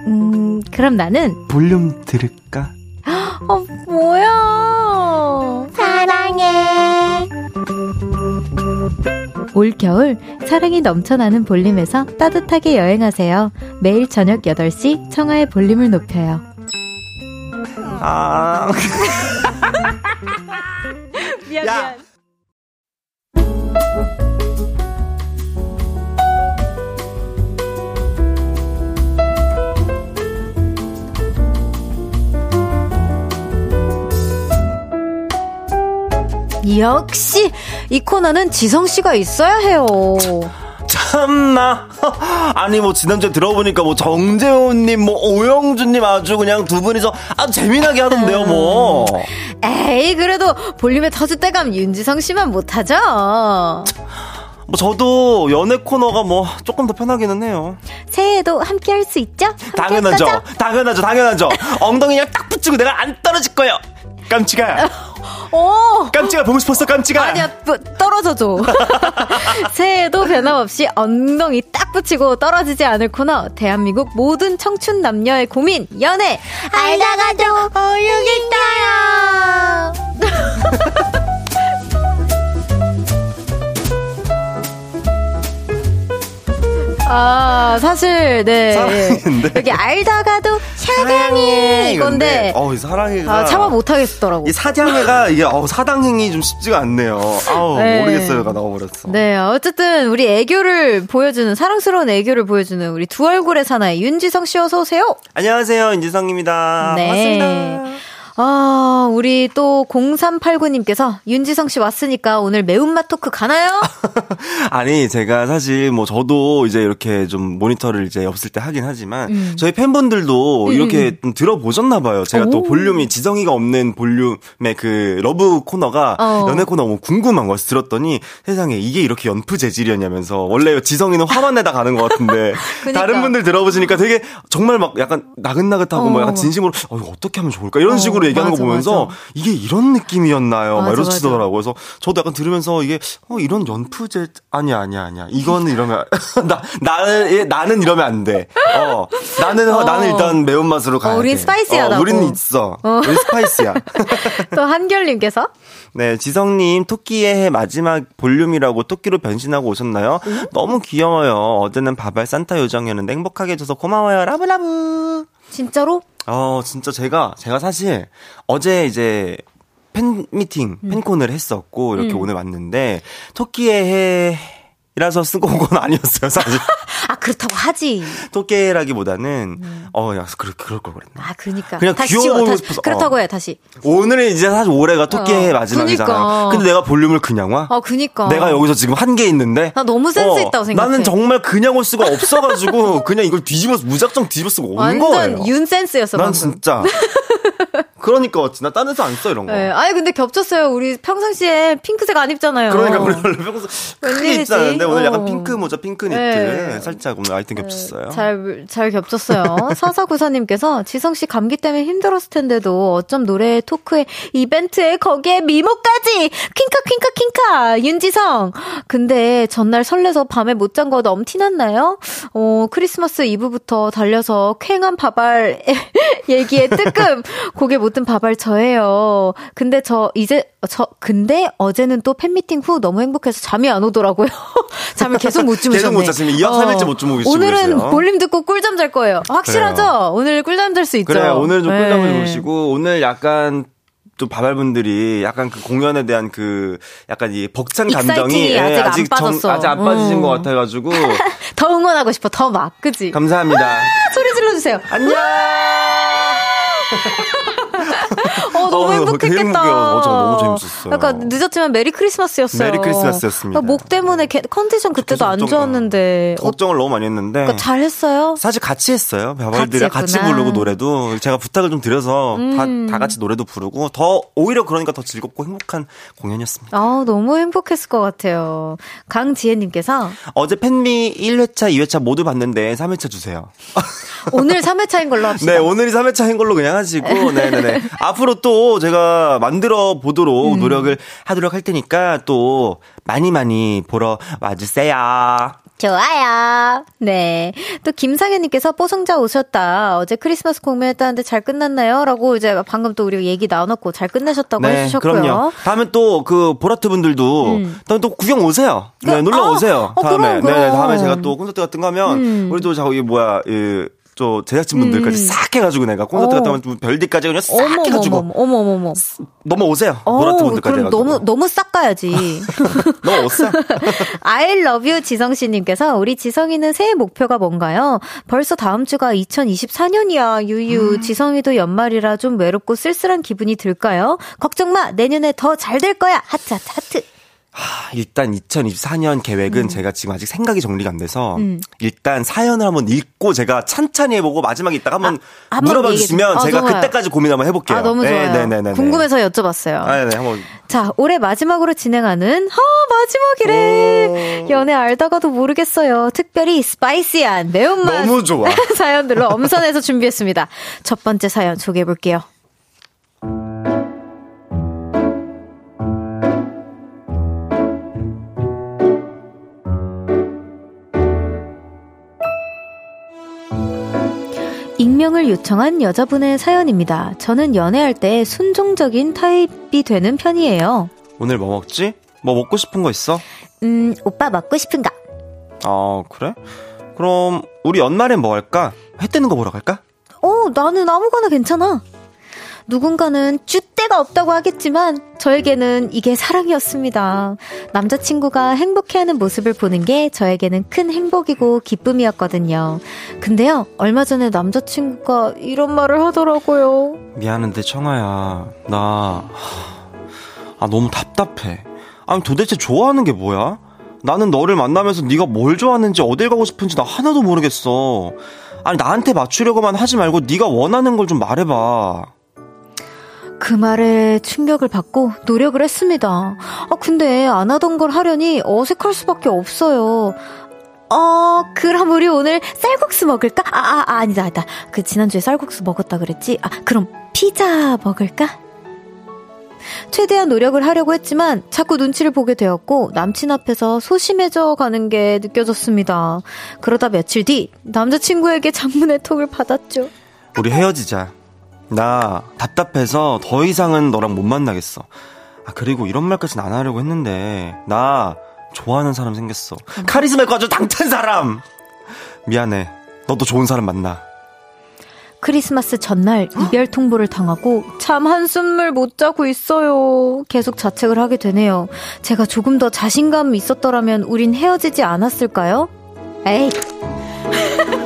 음 그럼 나는 볼륨 들을까? 어 뭐야? 사랑해. 올겨울 사랑이 넘쳐나는 볼륨에서 따뜻하게 여행하세요. 매일 저녁 8시 청하의 볼륨을 높여요. 아. 미안, 야. 미안. 역시 이 코너는 지성 씨가 있어야 해요. 참나. 아니 뭐 지난주에 들어보니까 뭐 정재훈님, 뭐 오영준님 아주 그냥 두 분이서 아주 재미나게 하던데요, 뭐. 에이 그래도 볼륨에 터줏대감 윤지성 씨만 못하죠. 뭐 저도 연애 코너가 뭐 조금 더 편하기는 해요. 새해에도 함께 할 수 있죠? 당연하죠. 당연하죠. 당연하죠. 엉덩이랑 딱 붙이고 내가 안 떨어질 거예요. 깜찍아. 오! 깜찍아 보고 싶었어 깜찍아. 아니야 뭐, 떨어져 줘. 새해에도 변함없이 엉덩이 딱 붙이고 떨어지지 않을 코너 대한민국 모든 청춘 남녀의 고민 연애 알다가도 어육있어요. 아, 사실, 네. 사랑인데. 여기 알다가도 사랑해 이건데. 어, 이 사랑해가. 아, 참아 못하겠더라고. 이 사장해가 이게 어, 사당행이 좀 쉽지가 않네요. 아우 네. 모르겠어요가 나와버렸어. 네, 어쨌든 우리 애교를 보여주는 사랑스러운 애교를 보여주는 우리 두 얼굴의 사나이 윤지성 씨 어서 오세요. 안녕하세요 인지성입니다. 네. 반갑습니다. 아, 우리 또 0389님께서 윤지성 씨 왔으니까 오늘 매운맛 토크 가나요? 아니 제가 사실 뭐 저도 이제 이렇게 좀 모니터를 이제 없을 때 하긴 하지만 음. 저희 팬분들도 이렇게 좀 들어보셨나 봐요. 제가 또 오. 볼륨이 지성이가 없는 볼륨의 그 love 코너가 어. 연애 코너 너무 궁금한 거였어 들었더니 세상에 이게 이렇게 연프 재질이었냐면서 원래 지성이는 화만 내다 가는 것 같은데 그니까. 다른 분들 들어보시니까 되게 정말 막 약간 나긋나긋하고 어. 뭐 약간 진심으로 어 어떻게 하면 좋을까 이런 어, 식으로 얘기하는 맞아, 거 보면서 맞아. 이게 이런 느낌이었나요? 맞아, 막 이러시더라고요. 맞아. 하더라고요. 그래서 저도 약간 들으면서 이게 어 이런 연프제 아니야 아니야 아니야 이거는 이러면 나 나는 나는 이러면 안 돼. 어 나는 어. 나는 일단 매운 맛으로 가야 어, 우린 돼. spicy하다고. 어, 우리는 있어. 우리 spicy야. 또 한결님께서 네 지성님 토끼의 해 마지막 볼륨이라고 토끼로 변신하고 오셨나요? 너무 귀여워요. 어제는 바발 산타 요정이었는데 행복하게 해줘서 고마워요. love love. 진짜로? 어, 진짜 제가, 제가 사실 어제 이제 팬 미팅, 음. 팬콘을 했었고, 이렇게 오늘 왔는데, 토끼의 해, 이라서 쓰고 온 건 아니었어요, 사실. 아, 그렇다고 하지. 토끼라기보다는, 어, 야, 그럴, 그럴 걸 그랬나. 아, 그니까. 그냥 다시 귀여워 지워, 보이고 다시. 싶어서. 그렇다고 어. 해, 다시. 오늘은 이제 사실 올해가 토끼의 해 어, 마지막이잖아요. 그니까. 근데 내가 볼륨을 그냥 와? 아, 그니까. 내가 여기서 지금 한개 있는데. 나 너무 센스 있다고 생각해. 나는 정말 그냥 올 수가 없어가지고, 그냥 이걸 뒤집어서, 무작정 뒤집어 쓰고 온 완전 거예요. 윤센스였어, 난 방금. 진짜. 그러니까 왔지. 나딴 데서 안 써, 이런 거. 네. 아니, 근데 겹쳤어요. 우리 평상시에 핑크색 안 입잖아요. 그러니까 우리 원래 평소 크게? 입지 않았는데 오늘 약간 어. 핑크 모자, 핑크 니트 네. 살짝 오늘 아이템 겹쳤어요. 잘, 잘 겹쳤어요. 사사구사님께서 지성 씨 감기 때문에 힘들었을 텐데도 어쩜 노래, 토크에, 이벤트에, 거기에 미모까지! 퀸카, 퀸카, 퀸카! 윤지성! 근데 전날 설레서 밤에 못 잔거 넘티났나요? 어, 크리스마스 이브부터 달려서 퀭한 바발 얘기에 뜨끔! 고개 못든 바발 저예요. 근데 저 이제, 저, 근데 어제는 또 팬미팅 후 너무 행복해서 잠이 안 오더라고요. 잠을 계속 못 주무셨네. 계속 못 잤으면 이박 삼일째 못 주무고 계시고 오늘은 계세요. 볼륨 듣고 꿀잠 잘 거예요. 확실하죠? 그래요. 오늘 꿀잠 잘 수 있죠? 그래, 오늘은 좀 꿀잠을 네. 주무시고, 오늘 약간, 좀 바발분들이 약간 그 공연에 대한 그 약간 이 벅찬 감정이 exciting이 아직 안 정- 빠졌어. 아직 안 빠지신 음. 것 같아가지고 더 응원하고 싶어. 더 막. 그치? 감사합니다. 소리 질러주세요. 안녕. 어, 너무 어, 행복했겠다. 행복해요. 어, 저 너무 재밌었어요. 약간 늦었지만 Merry Christmas였어요. Merry Christmas였습니다. 그러니까 목 때문에 개- 컨디션 그때도 안 좋았는데. 어, 걱정을 너무 많이 했는데 그러니까 잘했어요? 사실 같이 했어요. 바발들이랑 같이 같이. 부르고 노래도 제가 부탁을 좀 드려서 다, 음. 다 같이 노래도 부르고 더 오히려 그러니까 더 즐겁고 행복한 공연이었습니다. 아, 너무 행복했을 것 같아요. 강지혜님께서 어제 팬미 1회차, 2회차 모두 봤는데 3회차 주세요. 오늘 3회차인 걸로 합시다. 네, 오늘이 3회차인 걸로 그냥 하시고, 네네네. 앞으로 또 제가 만들어 보도록 음. 노력을 하도록 할 테니까 또 많이 많이 보러 와주세요. 좋아요. 네. 또 김상현님께서 뽀송자 오셨다. 어제 크리스마스 공연했다는데 잘 끝났나요? 라고 이제 방금 또 우리 얘기 나눴고 잘 끝내셨다고 해주셨고요. 네, 그럼요. 다음에 또 그 보라트 분들도 음. 다음에 또 구경 오세요. 네, 그- 놀러 아, 오세요. 어, 다음에. 그럼, 그럼. 네, 다음에 제가 또 콘서트 같은 거 하면 음. 우리 또 저기 뭐야, 이, 저 제작진 분들까지 음. 싹 해가지고 내가 콘서트 어. 거 하면 별디까지 그냥 싹 해가지고 어머머머, 어머머머. 넘어오세요. 어, 보라트 분들까지 그럼 해가지고. 너무, 너무 싹 가야지. 넘어오세요. I love you 지성씨님께서 우리 지성이는 새해 목표가 뭔가요? 벌써 다음 주가 2024년이야. 유유. 지성이도 연말이라 좀 외롭고 쓸쓸한 기분이 들까요? 걱정 마. 내년에 더 잘 될 거야. 하트, 하트, 하트. 하, 일단 2024년 계획은 제가 지금 아직 생각이 정리가 안 돼서 음. 일단 사연을 한번 읽고 제가 찬찬히 해보고 마지막에 이따가 한번 아, 물어봐 주시면 주- 아, 제가 좋아요. 그때까지 고민 한번 해볼게요. 아, 너무 좋아요. 네네네. 궁금해서 여쭤봤어요. 아, 네, 한번. 자, 올해 마지막으로 진행하는, 하, 마지막이래. 연애 알다가도 모르겠어요. 특별히 스파이시한 매운맛. 너무 좋아. 사연들로 엄선해서 준비했습니다. 첫 번째 사연 소개해볼게요. 익명을 요청한 여자분의 사연입니다. 저는 연애할 때 순종적인 타입이 되는 편이에요. 오늘 뭐 먹지? 뭐 먹고 싶은 거 있어? 음, 오빠 먹고 싶은 거. 어, 그래? 그럼 우리 연말엔 뭐 할까? 해 뜨는 거 보러 갈까? 어, 나는 아무거나 괜찮아. 누군가는 쭈때가 없다고 하겠지만 저에게는 이게 사랑이었습니다. 남자친구가 행복해하는 모습을 보는 게 저에게는 큰 행복이고 기쁨이었거든요. 근데요, 얼마 전에 남자친구가 이런 말을 하더라고요. 미안한데 청아야, 나 아, 너무 답답해. 아니 도대체 좋아하는 게 뭐야? 나는 너를 만나면서 네가 뭘 좋아하는지 어딜 가고 싶은지 나 하나도 모르겠어. 아니 나한테 맞추려고만 하지 말고 네가 원하는 걸 좀 말해봐. 그 말에 충격을 받고 노력을 했습니다. 아, 근데 안 하던 걸 하려니 어색할 수밖에 없어요. 어, 그럼 우리 오늘 쌀국수 먹을까? 아, 아, 아 아니다, 아니다. 그 지난주에 쌀국수 먹었다 그랬지? 아, 그럼 피자 먹을까? 최대한 노력을 하려고 했지만 자꾸 눈치를 보게 되었고 남친 앞에서 소심해져 가는 게 느껴졌습니다. 그러다 며칠 뒤 남자친구에게 장문의 톡을 받았죠. 우리 헤어지자. 나 답답해서 더 이상은 너랑 못 만나겠어. 아, 그리고 이런 말까지는 안 하려고 했는데, 나 좋아하는 사람 생겼어. 카리스마 있고 아주 당찬 사람! 미안해. 너도 좋은 사람 만나. 크리스마스 전날 이별 통보를 당하고 참 한숨을 못 자고 있어요. 계속 자책을 하게 되네요. 제가 조금 더 자신감 있었더라면 우린 헤어지지 않았을까요? 에이.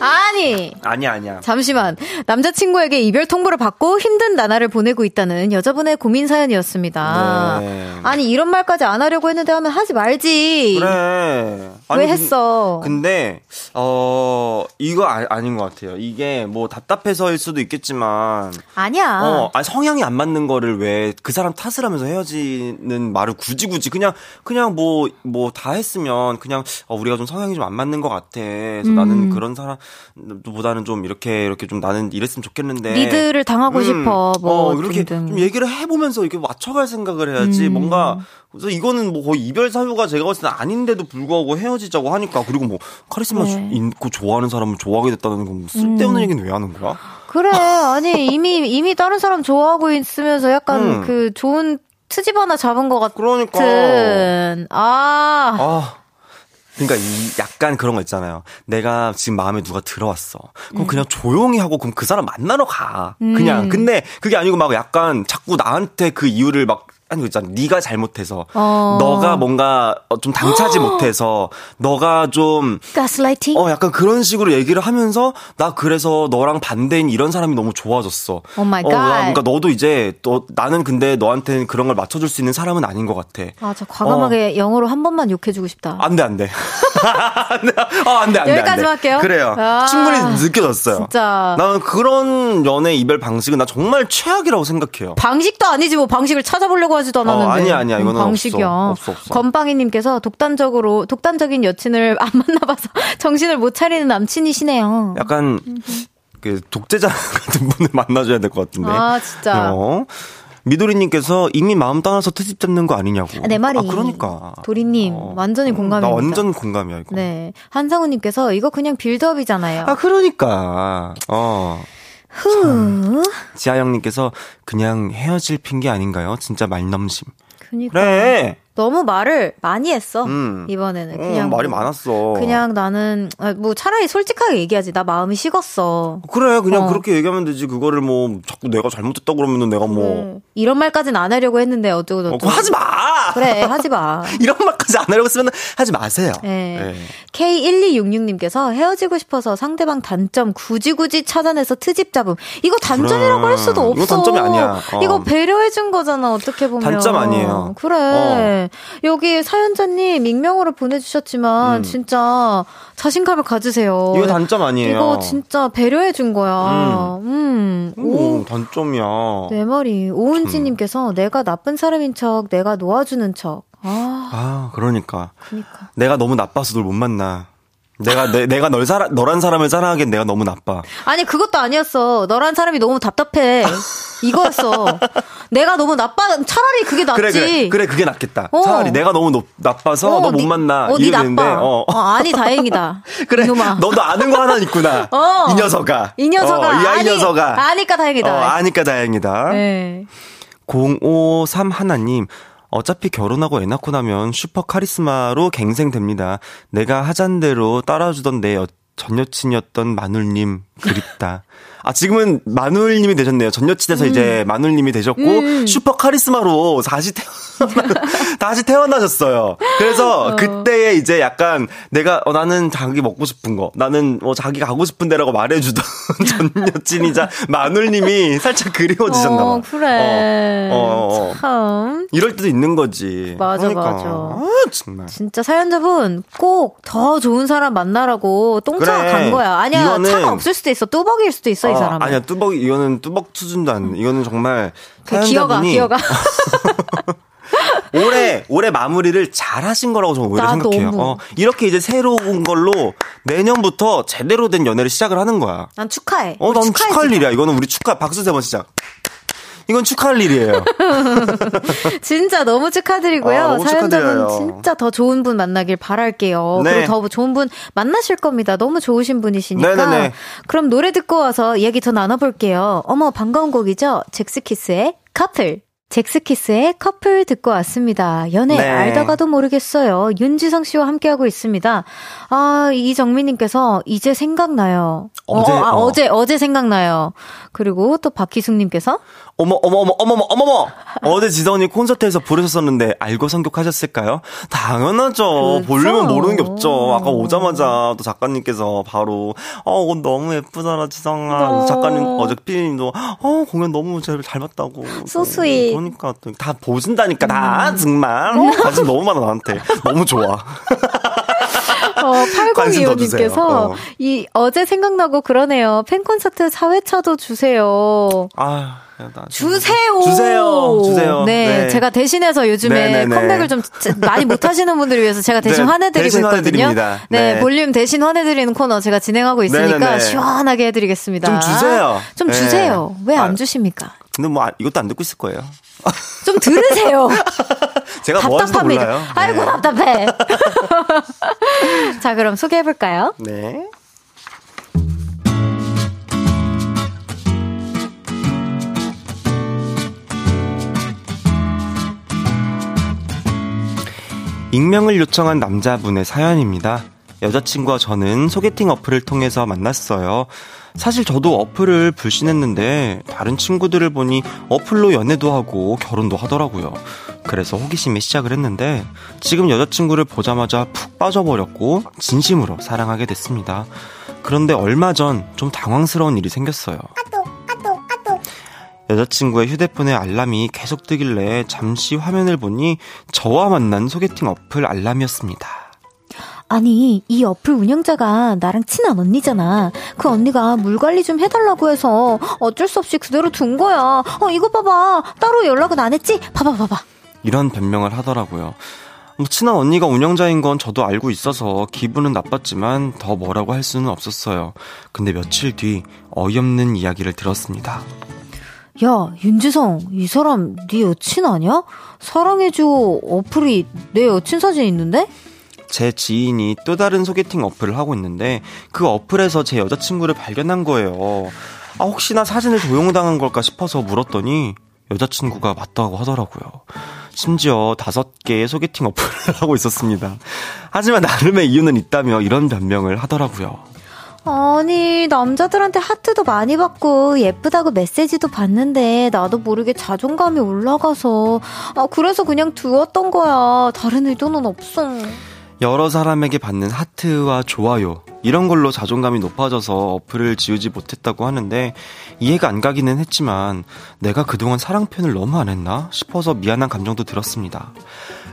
Hi. 아니. 아니야, 아니야. 잠시만. 남자친구에게 이별 통보를 받고 힘든 나날을 보내고 있다는 여자분의 고민 사연이었습니다. 네. 아니, 이런 말까지 안 하려고 했는데 하면 하지 말지. 그래. 아니, 왜 했어? 근데, 어, 이거 아, 닌것 같아요. 이게 뭐 답답해서일 수도 있겠지만. 아니야. 어, 아니, 성향이 안 맞는 거를 왜 그 사람 탓을 하면서 헤어지는 말을 굳이 굳이 그냥, 그냥 뭐, 뭐 다 했으면 그냥, 어, 우리가 좀 성향이 좀 안 맞는 것 같아. 그래서 음. 나는 그런 사람, 보다는 좀 이렇게 이렇게 좀 나는 이랬으면 좋겠는데 리드를 당하고 음, 싶어 뭐 어, 이렇게 등등. 좀 얘기를 해보면서 이렇게 맞춰갈 생각을 해야지 음. 뭔가 그래서 이거는 뭐 거의 이별 사유가 제가 봤을 때 아닌데도 불구하고 헤어지자고 하니까 그리고 뭐 카리스마 네. 있고 좋아하는 사람을 좋아하게 됐다는 건 뭐 쓸데없는 음. 얘기는 왜 하는 거야? 그래 아니 이미 이미 다른 사람 좋아하고 있으면서 약간 음. 그 좋은 트집 하나 잡은 것 같은 그러니까 아. 아. 그러니까 이 약간 그런 거 있잖아요. 내가 지금 마음에 누가 들어왔어. 그럼 음. 그냥 조용히 하고 그럼 그 사람 만나러 가. 그냥. 음. 근데 그게 아니고 막 약간 자꾸 나한테 그 이유를 막 아니 있잖아. 네가 잘못해서 어. 너가 뭔가 어, 좀 당차지 못해서 너가 좀 가스라이팅 어 약간 그런 식으로 얘기를 하면서 나 그래서 너랑 반대인 이런 사람이 너무 좋아졌어. Oh my God. 그러니까 너도 이제 또 나는 근데 너한테는 그런 걸 맞춰 줄 수 있는 사람은 아닌 것 같아. 아, 저 과감하게 어. 영어로 한 번만 욕해 주고 싶다. 안 돼, 안 돼. 어, 안 돼, 안 돼. 여기까지 할게요. 그래요. 아, 충분히 느껴졌어요. 진짜. 나는 그런 연애 이별 방식은 나 정말 최악이라고 생각해요. 방식도 아니지 뭐 방식을 찾아보려고 하지도 않았는데. 어, 아니야, 아니야. 이거는 방식이야. 없어, 없어, 없어. 건빵이님께서 독단적으로 독단적인 여친을 안 만나봐서 정신을 못 차리는 남친이시네요. 약간 그 독재자 같은 분을 만나줘야 될 것 같은데. 아 진짜. 어. 미도리님께서 이미 마음 떠나서 트집 잡는 거 아니냐고. 아, 내 말이. 아, 그러니까. 도리님, 어. 완전히 공감입니다. 나 완전 공감이야, 이거. 네. 한상우님께서 이거 그냥 빌드업이잖아요. 아, 그러니까. 어. 후. 지하영님께서 그냥 헤어질 핑계 아닌가요? 진짜 말넘심. 그니까. 그래. 너무 말을 많이 했어. 음. 이번에는 음, 그냥 음, 말이 뭐, 많았어. 그냥 나는 아, 뭐 차라리 솔직하게 얘기하지. 나 마음이 식었어. 그래, 그냥 어. 그렇게 얘기하면 되지. 그거를 뭐 자꾸 내가 잘못했다 그러면은 내가 뭐 네. 이런 말까지는 안 하려고 했는데 어쩌고 저쩌고. 어, 하지 마. 그래, 하지 마. 이런 말까지 안 하려고 했으면 하지 마세요. 네. 네. K1266님께서 헤어지고 싶어서 상대방 단점 굳이 굳이 찾아내서 트집 잡음. 이거 단점이라고 그래. 할 수도 없어. 이거 단점이 아니야. 어. 이거 배려해 준 거잖아. 어떻게 보면. 단점 아니에요. 그래. 어. 여기 사연자님 익명으로 보내주셨지만 음. 진짜 자신감을 가지세요. 이거 단점 아니에요. 이거 진짜 배려해 준 거야. 음. 음. 오, 단점이야. 내 말이 오은지님께서 음. 내가 나쁜 사람인 척, 내가 놓아주는 척. 아, 아 그러니까. 그러니까. 내가 너무 나빠서 널 못 만나. 내가 내, 내가 널 사랑 너란 사람을 사랑하기엔 내가 너무 나빠. 아니 그것도 아니었어. 너란 사람이 너무 답답해. 이거였어. 내가 너무 나빠 차라리 그게 낫지. 그래 그래, 그래 그게 낫겠다. 어. 차라리 내가 너무 노, 나빠서 어, 너못 만나. 어, 니 나빠. 어. 어. 아니 다행이다. 그래. 이놈아. 너도 아는 거 하나 있구나. 어. 이 녀석아. 이 녀석아. 어, 이 아이 녀석아. 아니까 다행이다. 어, 아니까 다행이다. 네. 053 하나님. 어차피 결혼하고 애 낳고 나면 슈퍼 카리스마로 갱생됩니다. 내가 하잔 대로 따라주던 내 전 여친이었던 마눌님 그립다. 아, 지금은 마눌님이 되셨네요. 전 여친에서 음. 이제 마눌님이 되셨고, 음. 슈퍼 카리스마로 다시 태어나, 다시 태어나셨어요. 그래서 어. 그때에 이제 약간 내가, 어, 나는 자기 먹고 싶은 거, 나는 뭐 자기가 가고 싶은 데라고 말해주던 전 여친이자 마눌님이 살짝 그리워지셨나봐. 어, 그래. 어, 어, 어, 참. 이럴 때도 있는 거지. 맞아, 그러니까. 맞아. 아, 정말. 진짜 사연자분 꼭 더 좋은 사람 만나라고 똥차 그래. 간 거야. 아니야. 차가 없을 수도 있어. 뚜벅일 수도 있어, 이 어, 사람은. 아니야, 뚜벅, 이거는 뚜벅 수준도 안, 이거는 정말. 그 기어가, 기어가. 올해 올해 마무리를 잘 하신 거라고 저는 오히려 생각해요. 어, 이렇게 이제 새로운 걸로 내년부터 제대로 된 연애를 시작을 하는 거야. 난 축하해. 어, 난 축하할 일이야. 이거는 우리 축하 박수 세 번 시작. 이건 축하할 일이에요. 진짜 너무 축하드리고요. 아, 사연자분 진짜 더 좋은 분 만나길 바랄게요. 네. 그리고 더 좋은 분 만나실 겁니다. 너무 좋으신 분이시니까. 네네네. 그럼 노래 듣고 와서 이야기 더 나눠볼게요. 어머 반가운 곡이죠. 잭스키스의 커플. 잭스키스의 커플 듣고 왔습니다. 연애 네. 알다가도 모르겠어요. 윤지성 씨와 함께하고 있습니다. 아, 이정민님께서 이제 생각나요. 어제, 어, 아, 어. 제 어제 생각나요. 그리고 또 박희숙님께서 어머, 어머, 어머, 어머, 어머, 어머! 어제 지성이 콘서트에서 부르셨었는데 알고 성격하셨을까요? 당연하죠. 볼륨은 모르는 게 없죠. 아까 오자마자 또 작가님께서 바로, 어, 옷 너무 예쁘잖아, 지성아. 어. 작가님, 어제 피디님도, 어, 공연 너무 잘, 잘 봤다고. 소스윗. 그러니까 다 보신다니까, 다, 음. 정말. 어, 관심 너무 많아, 나한테. 너무 좋아. 어, 8025님께서 어. 이 어제 생각나고 그러네요. 팬 콘서트 4회차도 주세요. 아. 주세요. 주세요. 주세요. 네, 네. 제가 대신해서 요즘에 네네네. 네, 네. 컴백을 좀 많이 못 하시는 분들을 위해서 제가 대신 네, 화내드리고 대신 있거든요. 네, 네, 볼륨 대신 화내드리는 코너 제가 진행하고 있으니까 네네네. 시원하게 해드리겠습니다. 좀 주세요. 좀 주세요. 왜 안 주십니까? 근데 뭐 아, 이것도 안 듣고 있을 거예요. 좀 들으세요. 제가 뭐 하는지도 몰라요. 아이고 답답해. 자, 그럼 소개해 볼까요? 네. 익명을 요청한 남자분의 사연입니다. 여자친구와 저는 소개팅 어플을 통해서 만났어요. 사실 저도 어플을 불신했는데 다른 친구들을 보니 어플로 연애도 하고 결혼도 하더라고요. 그래서 호기심에 시작을 했는데 지금 여자친구를 보자마자 푹 빠져버렸고 진심으로 사랑하게 됐습니다. 그런데 얼마 전 좀 당황스러운 일이 생겼어요. 여자친구의 휴대폰에 알람이 계속 뜨길래 잠시 화면을 보니 저와 만난 소개팅 어플 알람이었습니다. 아니, 이 어플 운영자가 나랑 친한 언니잖아. 그 언니가 물 관리 좀 해달라고 해서 어쩔 수 없이 그대로 둔 거야. 어, 이거 봐봐. 따로 연락은 안 했지? 봐봐, 봐봐. 이런 변명을 하더라고요. 뭐 친한 언니가 운영자인 건 저도 알고 있어서 기분은 나빴지만 더 뭐라고 할 수는 없었어요. 근데 며칠 뒤 어이없는 이야기를 들었습니다. 야, 윤지성, 이 사람 네 여친 아니야? 사랑해줘 어플이 내 여친 사진 있는데? 제 지인이 또 다른 소개팅 어플을 하고 있는데 그 어플에서 제 여자친구를 발견한 거예요. 아, 혹시나 사진을 도용당한 걸까 싶어서 물었더니 여자친구가 맞다고 하더라고요. 심지어 다섯 개의 소개팅 어플을 하고 있었습니다. 하지만 나름의 이유는 있다며 이런 변명을 하더라고요. 아니, 남자들한테 하트도 많이 받고 예쁘다고 메시지도 받는데 나도 모르게 자존감이 올라가서 아, 그래서 그냥 두었던 거야. 다른 의도는 없어. 여러 사람에게 받는 하트와 좋아요 이런 걸로 자존감이 높아져서 어플을 지우지 못했다고 하는데 이해가 안 가기는 했지만 내가 그동안 사랑 표현을 너무 안 했나 싶어서 미안한 감정도 들었습니다.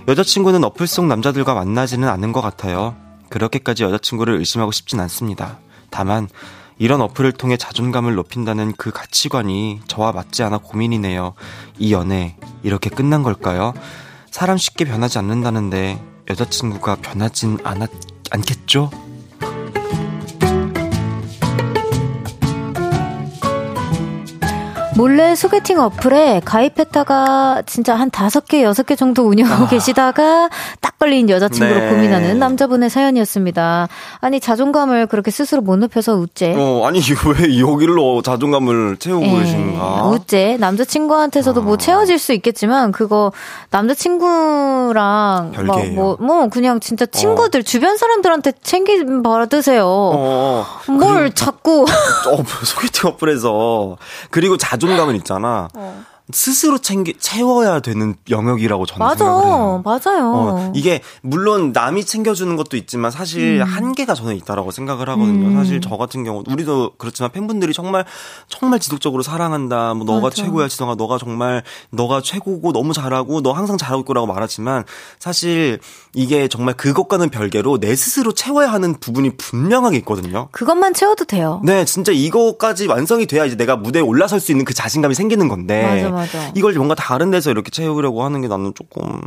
여자친구는 어플 속 남자들과 만나지는 않은 것 같아요. 그렇게까지 여자친구를 의심하고 싶진 않습니다. 다만 이런 어플을 통해 자존감을 높인다는 그 가치관이 저와 맞지 않아 고민이네요. 이 연애 이렇게 끝난 걸까요? 사람 쉽게 변하지 않는다는데 여자친구가 변하진 않았, 않겠죠? 몰래 소개팅 어플에 가입했다가 진짜 한 다섯 개, 여섯 개 정도 운영하고 아. 계시다가 딱 걸린 여자친구로 네. 고민하는 남자분의 사연이었습니다. 아니, 자존감을 그렇게 스스로 못 높여서 웃제. 어, 아니, 왜 여기로 자존감을 채우고 네. 계신가? 웃제. 남자친구한테서도 뭐 아. 뭐 채워질 수 있겠지만, 그거 남자친구랑 막 뭐, 뭐, 그냥 진짜 친구들, 어. 주변 사람들한테 챙김 받으세요. 어. 뭘 자꾸. 어, 소개팅 어플에서. 그리고 자존 감은 있잖아. 어. 스스로 챙기 채워야 되는 영역이라고 저는 맞아, 생각을 해요. 맞아요. 어, 이게 물론 남이 챙겨주는 것도 있지만 사실 음. 한계가 저는 있다라고 생각을 하거든요. 음. 사실 저 같은 경우 우리도 그렇지만 팬분들이 정말 정말 지속적으로 사랑한다. 뭐 너가 맞아. 최고야 지성아. 너가 정말 너가 최고고 너무 잘하고 너 항상 잘하고 있고라고 말하지만 사실 이게 정말 그것과는 별개로 내 스스로 채워야 하는 부분이 분명하게 있거든요. 그것만 채워도 돼요. 네, 진짜 이거까지 완성이 돼야 이제 내가 무대에 올라설 수 있는 그 자신감이 생기는 건데. 맞아, 맞아. 이걸 뭔가 다른 데서 이렇게 채우려고 하는 게 나는 조금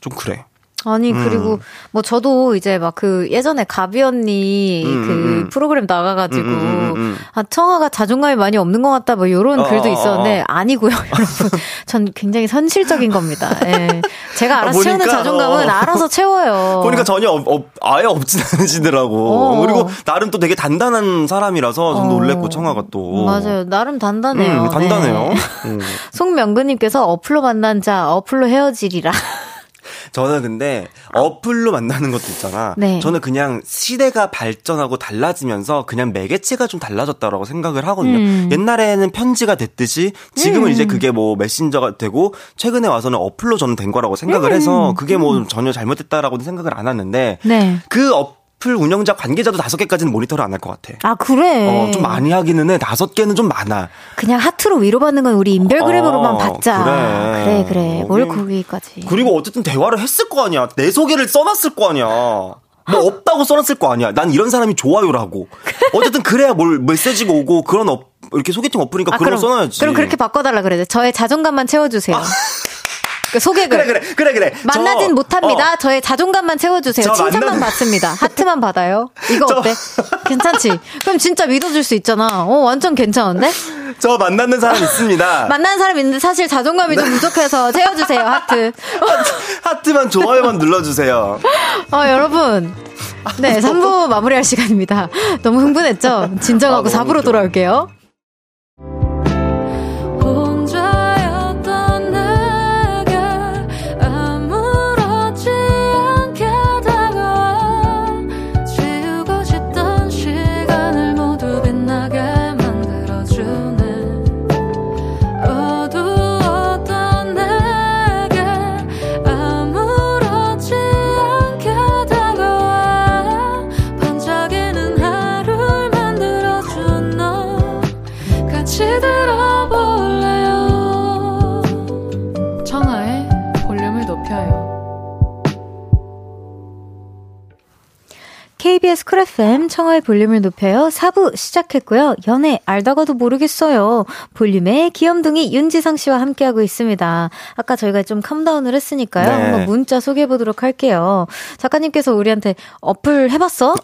좀 그래. 아니 음. 그리고 뭐 저도 이제 막 그 예전에 가비 언니 음, 그 음. 프로그램 나가가지고 음, 음, 음, 아 청아가 자존감이 많이 없는 것 같다 뭐 이런 어, 글도 어, 어. 있었는데 어, 아니고요 여러분 전 굉장히 현실적인 겁니다. 예. 제가 알아서 아, 채우는 자존감은 알아서 채워요. 보니까 전혀 없, 없, 아예 없진 않으시더라고. 어. 그리고 나름 또 되게 단단한 사람이라서 좀 놀랬고 청아가 또 맞아요 나름 단단해요. 단단해요. 네. 송명근님께서 어플로 만난 자 어플로 헤어지리라. 저는 근데 어플로 만나는 것도 있잖아. 네. 저는 그냥 시대가 발전하고 달라지면서 그냥 매개체가 좀 달라졌다라고 생각을 하거든요. 음. 옛날에는 편지가 됐듯이 지금은 음. 이제 그게 뭐 메신저가 되고 최근에 와서는 어플로 저는 된 거라고 생각을 음. 해서 그게 뭐 음. 전혀 잘못됐다라고는 생각을 안 하는데 네. 그 어플 애플 운영자 관계자도 다섯 개까지는 모니터를 안 할 것 같아. 아 그래. 어, 좀 많이 하기는 해. 다섯 개는 좀 많아. 그냥 하트로 위로받는 건 우리 인별그램으로만 어, 받자. 그래 그래. 그래. 뭘 거기까지. 그리고 어쨌든 대화를 했을 거 아니야. 내 소개를 써놨을 거 아니야. 뭐 없다고 써놨을 거 아니야. 난 이런 사람이 좋아요라고. 어쨌든 그래야 뭘 메시지가 오고 그런 업 이렇게 소개팅 어플이니까 아, 그런 거 써놔야지. 그럼 그렇게 바꿔달라 그래. 저의 자존감만 채워주세요. 아. 그 소개글. 그래, 그래, 그래, 그래. 만나진 저, 못합니다. 어. 저의 자존감만 채워주세요. 칭찬만 만나... 받습니다. 하트만 받아요. 이거 저... 어때? 괜찮지? 그럼 진짜 믿어줄 수 있잖아. 어, 완전 괜찮은데? 저 만나는 사람 있습니다. 만나는 사람 있는데 사실 자존감이 좀 부족해서 채워주세요. 하트. 하트만 좋아요만 눌러주세요. 어, 여러분. 네, 3부 마무리할 시간입니다. 너무 흥분했죠? 진정하고 아, 4부로 돌아올게요. FM 청하의 볼륨을 높여요. 4부 시작했고요. 연애 알다가도 모르겠어요. 볼륨의 귀염둥이 윤지성 씨와 함께하고 있습니다. 아까 저희가 좀 캄다운을 했으니까요. 네. 한번 문자 소개해 보도록 할게요. 작가님께서 우리한테 어플 해봤어?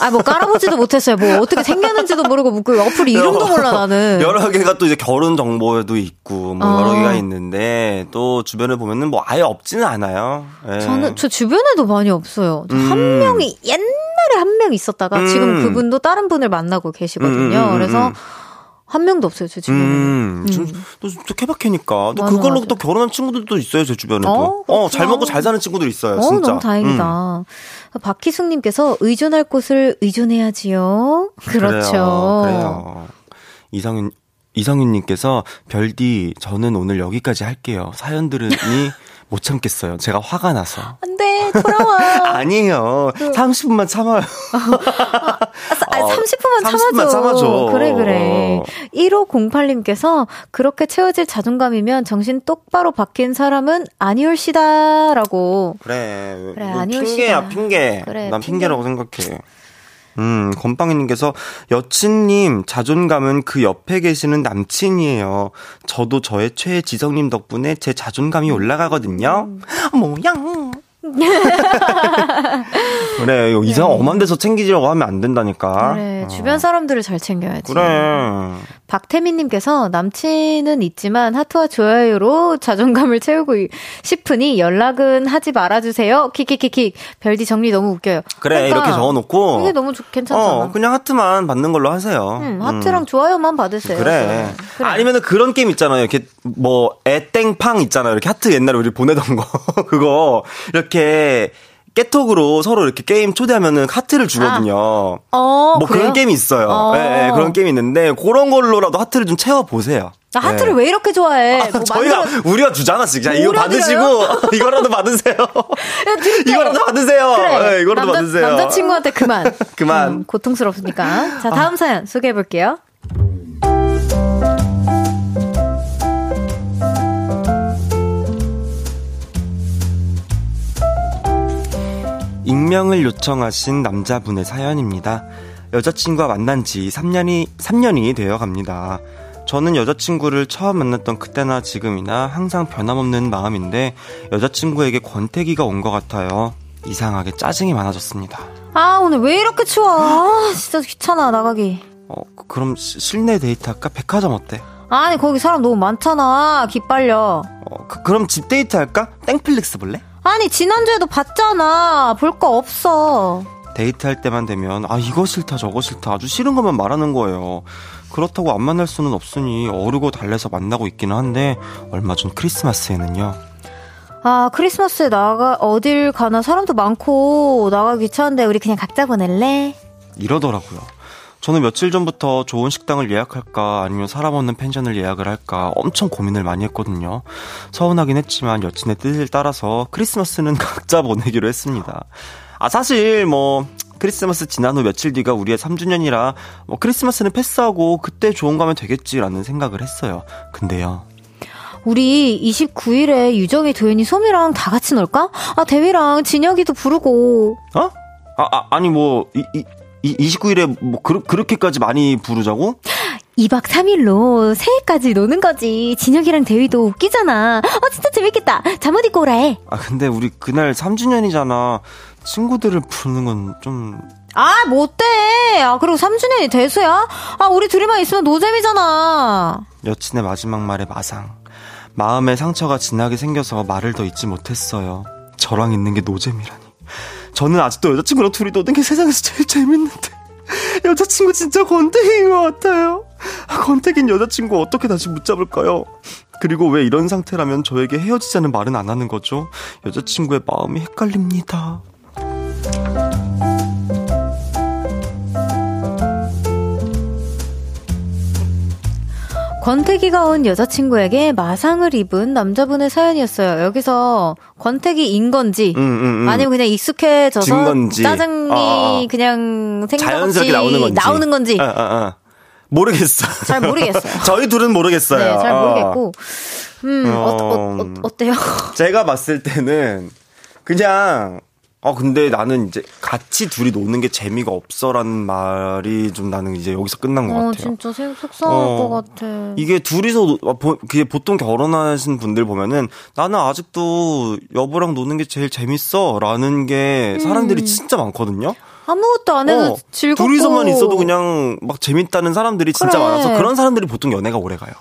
아, 뭐 깔아보지도 못했어요. 뭐 어떻게 생겼는지도 모르고 뭐그 어플 이름도 몰라 나는. 여러 개가 또 이제 결혼 정보에도 있고 뭐 여러 아. 개가 있는데 또 주변에 보면은 뭐 아예 없지는 않아요. 네. 저는 저 주변에도 많이 없어요. 음. 한 명이 옛날 옛날에 한 명 있었 다가 음. 지금 그분도 다른 분을 만나고 계시거든요. 음, 음, 음 그래서 음. 한 명도 없어요, 제 주변에. 음, 음. 또, 또 케바케니까. 또 맞아, 그걸로 맞아. 또 결혼한 친구들도 있어요, 제 주변에도. 어, 어, 잘 먹고 잘 사는 친구들 있어요, 어, 진짜. 너무 다행이다. 음. 박희숙님께서 의존할 곳을 의존해야지요. 그렇죠. 그래요. 그래요. 이상윤, 이상윤님께서 별디, 저는 오늘 여기까지 할게요. 사연 들으니 못 참겠어요. 제가 화가 나서. 안 돼, 돌아와. 아니에요. 그... 30분만 참아요. 아, 30분만, 어, 30분만 참아줘. 참아줘. 그래, 그래. 1508님께서 그렇게 채워질 자존감이면 정신 똑바로 박힌 사람은 아니올시다. 라고. 그래. 그래, 아니올시다. 핑계야, 핑계. 그래, 난 핑계. 핑계라고 생각해. 음, 건빵이님께서 여친님 자존감은 그 옆에 계시는 남친이에요. 저도 저의 최지성님 덕분에 제 자존감이 올라가거든요. 음. 뭐야? 그래, 이상 네. 엄한 데서 챙기려고 하면 안 된다니까. 그래, 주변 사람들을 잘 챙겨야지. 그래. 박태민님께서 남친은 있지만 하트와 좋아요로 자존감을 채우고 싶으니 연락은 하지 말아주세요. 킥킥킥킥. 별디 정리 너무 웃겨요. 그래, 그러니까 이렇게 적어놓고. 이게 너무 좋, 괜찮잖아. 어, 그냥 하트만 받는 걸로 하세요. 음, 하트랑 음. 좋아요만 받으세요. 그래. 그래. 아니면은 그런 게임 있잖아요. 이렇게 뭐, 애땡팡 있잖아요. 이렇게 하트 옛날에 우리 보내던 거. 그거, 이렇게, 깨톡으로 서로 이렇게 게임 초대하면은 하트를 주거든요. 아. 어, 뭐 그래요? 그런 게임이 있어요. 어. 네, 네, 그런 게임이 있는데 그런 걸로라도 하트를 좀 채워 보세요. 나 하트를 네. 왜 이렇게 좋아해? 아, 뭐 저희가 만들어... 우리가 주잖아, 진짜. 이거 받으시고 이거라도 받으세요. 이거라도 받으세요. 그래. 네, 이거라도 남자, 받으세요. 남자친구한테 그만. 그만. 음, 고통스럽으니까. 자, 다음 아. 사연 소개해 볼게요. 익명을 요청하신 남자분의 사연입니다. 여자친구와 만난 지 3년이, 3년이 되어 갑니다. 저는 여자친구를 처음 만났던 그때나 지금이나 항상 변함없는 마음인데 여자친구에게 권태기가 온 것 같아요. 이상하게 짜증이 많아졌습니다. 아, 오늘 왜 이렇게 추워? 아, 진짜 귀찮아, 나가기. 어, 그럼 시, 실내 데이트 할까? 백화점 어때? 아니, 거기 사람 너무 많잖아. 기빨려. 어, 그, 그럼 집 데이트 할까? 땡플릭스 볼래? 아니 지난주에도 봤잖아. 볼 거 없어. 데이트할 때만 되면 아 이거 싫다 저거 싫다 아주 싫은 것만 말하는 거예요. 그렇다고 안 만날 수는 없으니 어르고 달래서 만나고 있기는 한데 얼마 전 크리스마스에는요. 아 크리스마스에 나가 어딜 가나 사람도 많고 나가 귀찮은데 우리 그냥 각자 보낼래? 이러더라고요. 저는 며칠 전부터 좋은 식당을 예약할까 아니면 사람 없는 펜션을 예약을 할까 엄청 고민을 많이 했거든요. 서운하긴 했지만 여친의 뜻을 따라서 크리스마스는 각자 보내기로 했습니다. 아, 사실 뭐, 크리스마스 지난 후 며칠 뒤가 우리의 3주년이라 뭐 크리스마스는 패스하고 그때 좋은 거 하면 되겠지라는 생각을 했어요. 근데요. 우리 29일에 유정이, 도현이, 소미랑 다 같이 놀까? 아, 대위랑 진혁이도 부르고. 어? 아, 아 아니 뭐, 이, 이, 이 29일에 뭐 그, 그렇게까지 많이 부르자고? 2박 3일로 새해까지 노는 거지. 진혁이랑 대위도 웃기잖아. 어, 진짜 재밌겠다. 잠옷 입고 오라 해. 아, 근데 우리 그날 3주년이잖아. 친구들을 부르는 건 좀. 아, 뭐 어때? 아, 그리고 3주년이 대수야? 아, 우리 둘이만 있으면 노잼이잖아. 여친의 마지막 말에 마상. 마음에 상처가 진하게 생겨서 말을 더 잊지 못했어요. 저랑 있는 게 노잼이라니. 저는 아직도 여자친구랑 둘이 노는 게 세상에서 제일 재밌는데. 여자친구 진짜 권태기인 것 같아요. 권태기인 여자친구 어떻게 다시 붙잡을까요? 그리고 왜 이런 상태라면 저에게 헤어지자는 말은 안 하는 거죠? 여자친구의 마음이 헷갈립니다. 권태기가 온 여자친구에게 마상을 입은 남자분의 사연이었어요. 여기서 권태기인 건지 음, 음, 음. 아니면 그냥 익숙해져서 건지. 짜증이 아, 아, 아. 그냥 자연스럽게 나오는 건지, 나오는 건지. 아, 아, 아. 모르겠어. 잘 모르겠어요. 저희 둘은 모르겠어요. 네, 잘 모르겠고. 음, 어, 어, 어, 어때요? 제가 봤을 때는 그냥 어, 근데 나는 이제 같이 둘이 노는 게 재미가 없어라는 말이 좀 나는 이제 여기서 끝난 것 어, 같아요. 진짜 속상할 어, 것 같아. 이게 둘이서, 그게 보통 결혼하신 분들 보면은 나는 아직도 여보랑 노는 게 제일 재밌어 라는 게 사람들이 음. 진짜 많거든요. 아무것도 안 해도 어, 즐겁고. 둘이서만 있어도 그냥 막 재밌다는 사람들이 진짜 그래. 많아서 그런 사람들이 보통 연애가 오래 가요.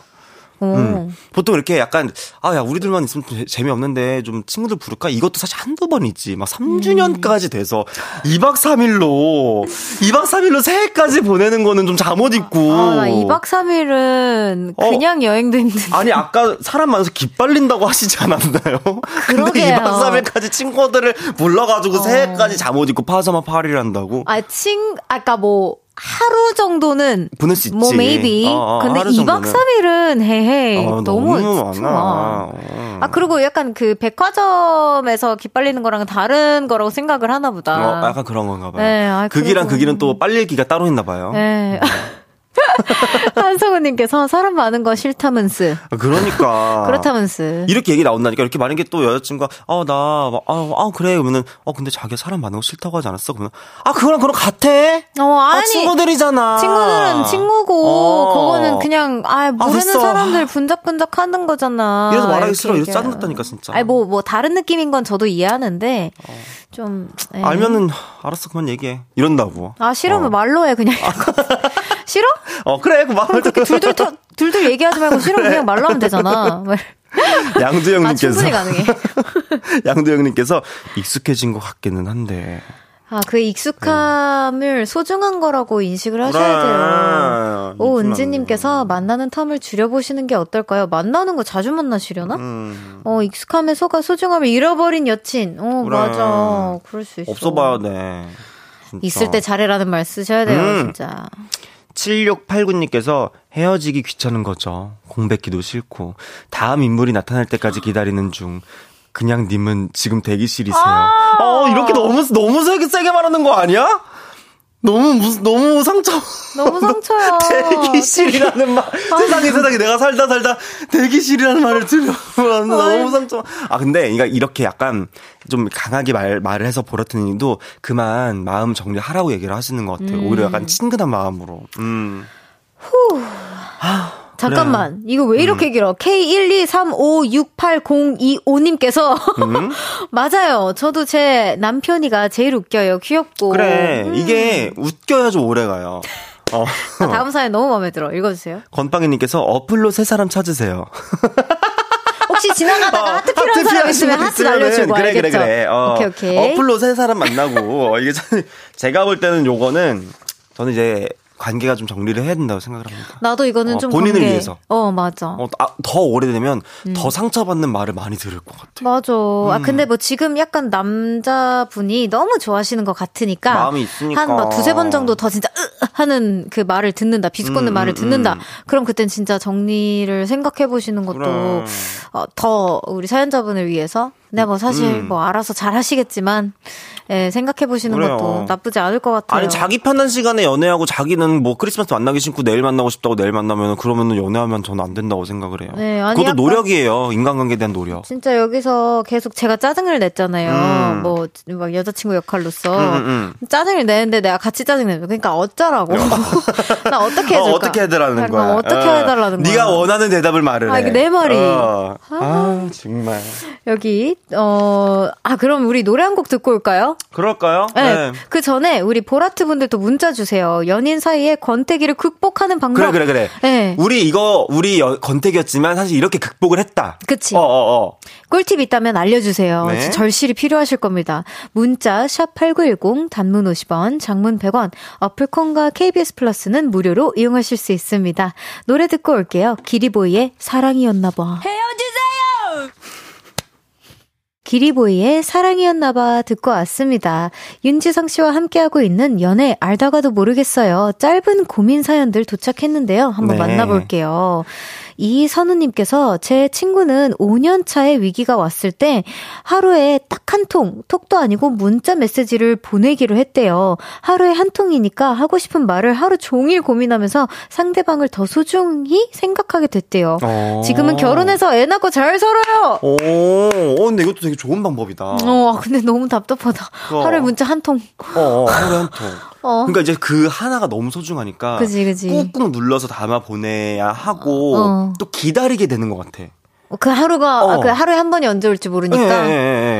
음. 보통 이렇게 약간 아 야 우리들만 있으면 재미없는데 좀 친구들 부를까 이것도 사실 한두 번이지 막 3주년까지 돼서 2박 3일로 2박 3일로 새해까지 보내는 거는 좀 잠옷 입고 아, 2박 3일은 그냥 어, 여행도 힘든데 아니 아까 사람 많아서 기빨린다고 하시지 않았나요? 그러게요. 2박 3일까지 친구들을 불러가지고 어. 새해까지 잠옷 입고 파자마 파리를 한다고? 아 친 아까 뭐 하루 정도는 보낼 수 있지. 뭐 maybe. 어, 어, 근데 2박 3일은 헤헤 어, 너무, 너무 많아. 어. 아 그리고 약간 그 백화점에서 기빨리는 거랑은 다른 거라고 생각을 하나 보다. 어, 약간 그런 건가 봐요. 네, 아, 그 길이랑 그 길은 또 빨리기가 따로 있나 봐요. 네. 음. 한성우님께서 사람 많은 거 싫다면스. 아, 그러니까. 그렇다면스. 이렇게 얘기 나온다니까. 이렇게 게또 여자친구가, 아, 나, 아, 아, 그래. 그러면은, 어, 근데 자기가 사람 많은 거 싫다고 하지 않았어? 그러면, 아, 그거랑 그런 같아? 어, 아니. 아, 친구들이잖아. 친구들은 친구고, 어. 그거는 그냥, 아, 모르는 아, 사람들 분석분석 하는 거잖아. 이래서 말하기 싫어. 이래서 짜증났다니까, 진짜. 아니, 뭐, 뭐, 다른 느낌인 건 저도 이해하는데, 어. 좀. 에이. 예. 알면은, 알았어, 그만 얘기해. 이런다고. 아, 싫으면 어. 말로 해, 그냥. 싫어? 어, 그래, 그 마음을. 그렇게 둘둘, 터, 둘둘 얘기하지 말고 싫으면 그냥 말로 하면 되잖아. 양두영님께서. 아, 가능해. 양두영님께서 익숙해진 것 같기는 한데. 아, 그 익숙함을 네. 소중한 거라고 인식을 하셔야 돼요. 오, 은지님께서 만나는 텀을 줄여보시는 게 어떨까요? 만나는 거 자주 만나시려나? 음. 어, 익숙함에 속아 소중함을 잃어버린 여친. 어, 그래. 맞아. 그럴 수 있어. 없어봐야 돼. 진짜. 있을 때 잘해라는 말 쓰셔야 돼요, 음. 진짜. 7689님께서 헤어지기 귀찮은 거죠. 공백기도 싫고 다음 인물이 나타날 때까지 기다리는 중 그냥 님은 지금 대기실이세요. 아~ 어, 이렇게 너무, 너무 세게, 세게 말하는 거 아니야? 너무 무슨 너무 상처. 너무 상처야. 대기실이라는 말. 아. 세상에 세상에 내가 살다 살다 대기실이라는 말을 들으면 너무 상처. 아 근데 그러니까 이렇게 약간 좀 강하게 말 말을 해서 버렸던 님도 그만 마음 정리하라고 얘기를 하시는 것 같아요. 음. 오히려 약간 친근한 마음으로. 음. 후. 아. 잠깐만. 그래. 이거 왜 이렇게 음. 길어? K123568025님께서. 음? 맞아요. 저도 제 남편이가 제일 웃겨요. 귀엽고. 그래. 음. 이게 웃겨야 좀 오래 가요. 어. 다음 사연 너무 마음에 들어. 읽어주세요. 건빵이님께서 어플로 새 사람 찾으세요. 혹시 지나가다가 어, 하트 필요한 하트 사람 있으면 하트 날려주고 그래, 알겠죠? 그래, 그래. 어, 오케이, 오케이. 어플로 새 사람 만나고. 이게 제가 볼 때는 요거는 저는 이제 관계가 좀 정리를 해야 된다고 생각을 합니다. 나도 이거는 어, 좀 본인을 관계. 위해서. 어 맞아. 어, 아, 더 오래되면 음. 더 상처받는 말을 많이 들을 것 같아. 맞아. 아, 음. 아 근데 뭐 지금 약간 남자분이 너무 좋아하시는 것 같으니까 마음이 있으니까 한막 두세 번 정도 더 진짜 으 하는 그 말을 듣는다 비스꽂는 음, 말을 음, 듣는다. 음. 그럼 그땐 진짜 정리를 생각해 보시는 것도 그래. 어, 더 우리 사연자분을 위해서. 근데 뭐 사실 음. 뭐 알아서 잘 하시겠지만 예, 생각해 보시는 것도 나쁘지 않을 것 같아요. 아니 자기 편한 시간에 연애하고 자기는 뭐 크리스마스 만나기 싫고 내일 만나고 싶다고 내일 만나면 그러면은 연애하면 저는 안 된다고 생각을 해요. 네, 아니 그것도 노력이에요. 인간관계에 대한 노력. 진짜 여기서 계속 제가 짜증을 냈잖아요. 음. 뭐, 뭐 여자친구 역할로서 음, 음, 음. 짜증을 내는데 내가 같이 짜증 내면 그러니까 어쩌라고. 나 어떻게 해줄까? 어, 떻게 해달라는 거야? 어떻게 어, 해달라는 거야? 네가 원하는 대답을 말을 아, 해. 내 말이. 어. 아, 아 정말. 여기 어, 아 그럼 우리 노래 한 곡 듣고 올까요? 그럴까요? 네. 네. 그 전에 우리 보라트 분들도 문자 주세요. 연인 사이에 권태기를 극복하는 방법. 그래, 그래, 그래. 네. 우리 이거, 우리 여, 권태기였지만 사실 이렇게 극복을 했다. 그치. 어, 어, 어. 꿀팁 있다면 알려주세요. 네. 절실히 필요하실 겁니다. 문자, 샵8910, 단문 50원, 장문 100원, 어플콘과 KBS 플러스는 무료로 이용하실 수 있습니다. 노래 듣고 올게요. 기리보이의 사랑이었나봐. 헤어지세요! 기리보이의 사랑이었나봐 듣고 왔습니다. 윤지성 씨와 함께하고 있는 연애 알다가도 모르겠어요. 짧은 고민 사연들 도착했는데요. 한번 네. 만나볼게요. 이선우님께서 제 친구는 5년 차의 위기가 왔을 때 하루에 딱 한 통, 톡도 아니고 문자 메시지를 보내기로 했대요. 하루에 한 통이니까 하고 싶은 말을 하루 종일 고민하면서 상대방을 더 소중히 생각하게 됐대요. 어. 지금은 결혼해서 애 낳고 잘 살아요! 오, 어, 근데 이것도 되게 좋은 방법이다. 어, 근데 너무 답답하다. 어. 하루에 문자 한 통. 어, 어 하루에 한 통. 어. 그러니까 이제 그 하나가 너무 소중하니까 그치, 그치. 꾹꾹 눌러서 담아 보내야 하고 어. 또 기다리게 되는 것 같아. 그 하루가 어. 그 하루에 한 번이 언제 올지 모르니까. 예, 예,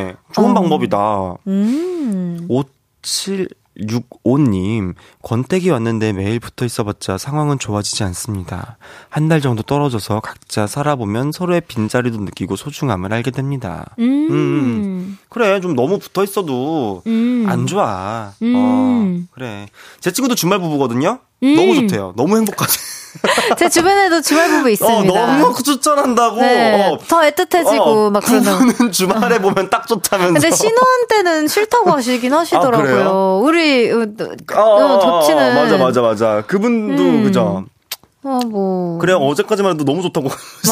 예. 좋은 어. 방법이다. 음. 57 65님, 권태기 왔는데 매일 붙어 있어봤자 상황은 좋아지지 않습니다. 한 달 정도 떨어져서 각자 살아보면 서로의 빈자리도 느끼고 소중함을 알게 됩니다. 음. 음. 그래, 좀 너무 붙어 있어도 음. 안 좋아. 음. 어, 그래. 제 친구도 주말 부부거든요? 너무 음. 좋대요. 너무 행복하지. 제 주변에도 주말 부부 있습니다. 어, 너무 추천한다고. 네, 어. 더 애틋해지고 어, 막 그러는. 주말에 보면 딱 좋다면서. 근데 신혼 때는 싫다고 하시긴 하시더라고요. 아, 우리 어, 어, 어, 덮치는. 맞아 맞아 맞아. 그분도 음. 그죠. 어, 뭐. 그래, 어제까지만 해도 너무 좋다고.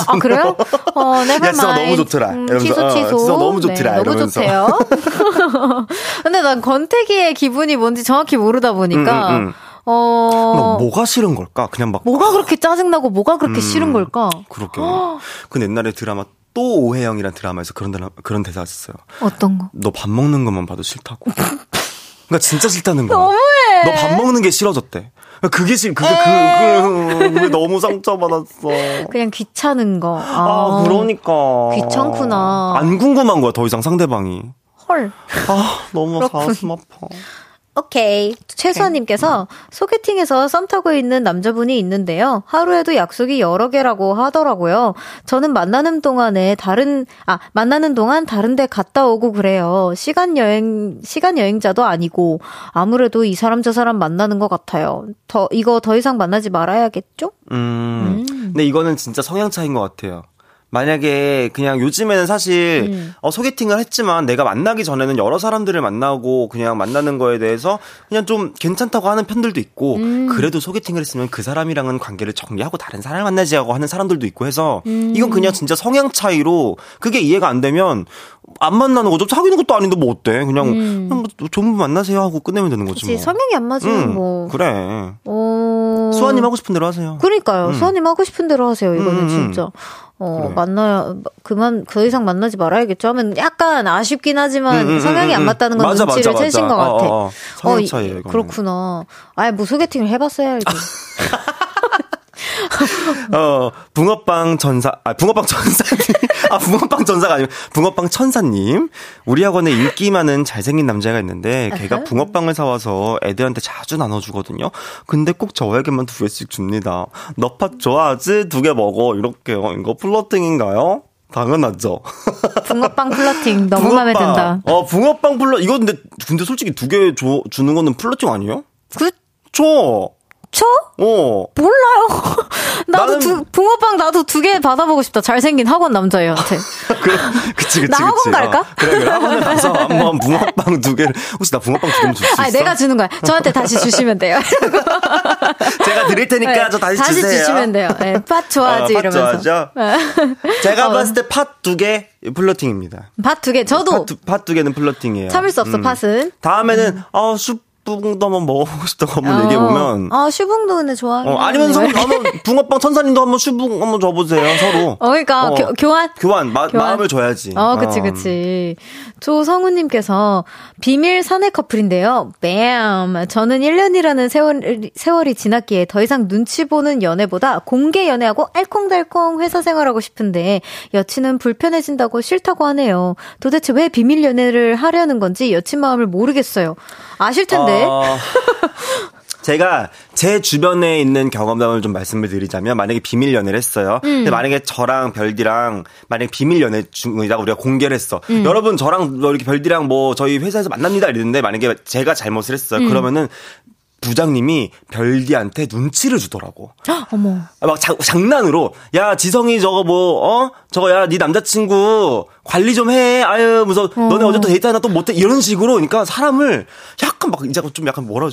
아, 그래요? 어, 네버 야, 진짜 너무 좋더라. 음, 취소, 취소. 어, 너무 좋더라. 네, 너무 좋대요. 근데 난 권태기의 기분이 뭔지 정확히 모르다 보니까. 음, 음, 음. 어. 뭐가 싫은 걸까? 그냥 막. 뭐가 그렇게 짜증나고 뭐가 그렇게 음, 싫은 걸까? 그렇게. 그 옛날에 드라마 또 오해영이란 드라마에서 그런 드라, 그런 대사 있었어요. 어떤 거? 너 밥 먹는 것만 봐도 싫다고. 그러니까 진짜 싫다는 거야. 너무해. 너 밥 먹는 게 싫어졌대. 그게 싫, 그게 그, 그, 그, 너무 상처받았어. 그냥 귀찮은 거. 아, 아 그러니까. 귀찮구나. 안 궁금한 거야, 더 이상 상대방이. 헐. 아, 너무 가슴 아파. 오케이. 최수아님께서 소개팅에서 썸 타고 있는 남자분이 있는데요. 하루에도 약속이 여러 개라고 하더라고요. 저는 만나는 동안에 다른, 아, 만나는 동안 다른 데 갔다 오고 그래요. 시간 여행, 시간 여행자도 아니고, 아무래도 이 사람 저 사람 만나는 것 같아요. 더, 이거 더 이상 만나지 말아야겠죠? 음. 음. 근데 이거는 진짜 성향 차이인 것 같아요. 만약에 그냥 요즘에는 사실 음. 어, 소개팅을 했지만 내가 만나기 전에는 여러 사람들을 만나고 그냥 만나는 거에 대해서 그냥 좀 괜찮다고 하는 편들도 있고 음. 그래도 소개팅을 했으면 그 사람이랑은 관계를 정리하고 다른 사람을 만나지 하고 하는 사람들도 있고 해서 음. 이건 그냥 진짜 성향 차이로 그게 이해가 안 되면 안 만나는 거죠. 사귀는 것도 아닌데 뭐 어때? 그냥, 음. 그냥 뭐 좋은 분 만나세요 하고 끝내면 되는 거지. 뭐. 성향이 안 맞으면 음, 뭐. 그래. 어... 수아님 하고 싶은 대로 하세요. 그러니까요. 음. 수아님 하고 싶은 대로 하세요. 이거는 음, 음, 진짜. 어, 그래. 만나, 그만, 그 이상 만나지 말아야겠죠 하면 약간 아쉽긴 하지만 음, 음, 성향이 음, 안 맞다는 건 맞아, 눈치를 맞아, 채신 맞아. 것 같아. 어, 어, 어. 어, 그렇구나. 아예 뭐 소개팅을 해봤어야지. 어, 붕어빵 전사, 아, 붕어빵 전사님. 아, 붕어빵 전사가 아니고, 붕어빵 천사님. 우리 학원에 인기 많은 잘생긴 남자가 있는데, 걔가 붕어빵을 사와서 애들한테 자주 나눠주거든요. 근데 꼭 저에게만 두 개씩 줍니다. 너팥 좋아하지? 두 개 먹어. 이렇게요. 이거 flirting인가요? 당연하죠. 붕어빵 flirting 너무 붕어빵. 마음에 든다. 어, 붕어빵 플러 이거 근데 근데 솔직히 두 개 주는 거는 flirting 아니에요? 그쵸. 쳐? 어. 몰라요. 나도 두, 붕어빵 나도 두 개 받아보고 싶다. 잘생긴 학원 남자애한테. 그래, 그치, 그치. 나 학원 그치. 갈까? 어, 그래, 그래. 학원에 가서 한번 붕어빵 두 개를, 혹시 나 붕어빵 두 개만 줄수 있어? 아 내가 주는 거야. 저한테 다시 주시면 돼요. 제가 드릴 테니까 네, 저 다시, 다시 주세요. 다시 주시면 돼요. 네, 팥 좋아하지, 어, 팥 이러면서. 좋아하죠? 제가 어. 봤을 때 팥 두 개, 플러팅입니다. 팥 두 개, 저도. 팥 두 개는 플러팅이에요. 참을 수 없어, 음. 팥은. 다음에는, 음. 어, 숲슈 붕도 한번 먹어보고 싶다고 한번 어. 얘기해보면. 아, 슈붕도 근데 좋아해. 어, 아니면 서, 한번, 붕어빵 천사님도 한번 슈붕 한번 줘보세요, 서로. 어, 그러니까, 어. 교, 교환? 교환, 마, 교환. 마음을 줘야지. 어, 그치, 어. 그치. 조성우님께서, 비밀 사내 커플인데요. 뱀. 저는 1년이라는 세월, 세월이 지났기에 더 이상 눈치 보는 연애보다 공개 연애하고 알콩달콩 회사 생활하고 싶은데, 여친은 불편해진다고 싫다고 하네요. 도대체 왜 비밀 연애를 하려는 건지 여친 마음을 모르겠어요. 아실 텐데. 어... 제가 제 주변에 있는 경험담을 좀 말씀을 드리자면 만약에 비밀 연애를 했어요. 음. 근데 만약에 저랑 별디랑 만약에 비밀 연애 중이다 우리가 공개를 했어. 음. 여러분 저랑 뭐 이렇게 별디랑 뭐 저희 회사에서 만납니다 이랬는데 만약에 제가 잘못을 했어요. 음. 그러면은 부장님이 별디한테 눈치를 주더라고. 어머. 아, 막 자, 장난으로 야 지성이 저거 뭐 어 저거 야 네 남자친구 관리 좀 해. 아유 무슨 어. 너네 어제 또 데이트 하나 또 못해 이런 식으로 그러니까 사람을 약간 막 이제 좀 약간 뭐라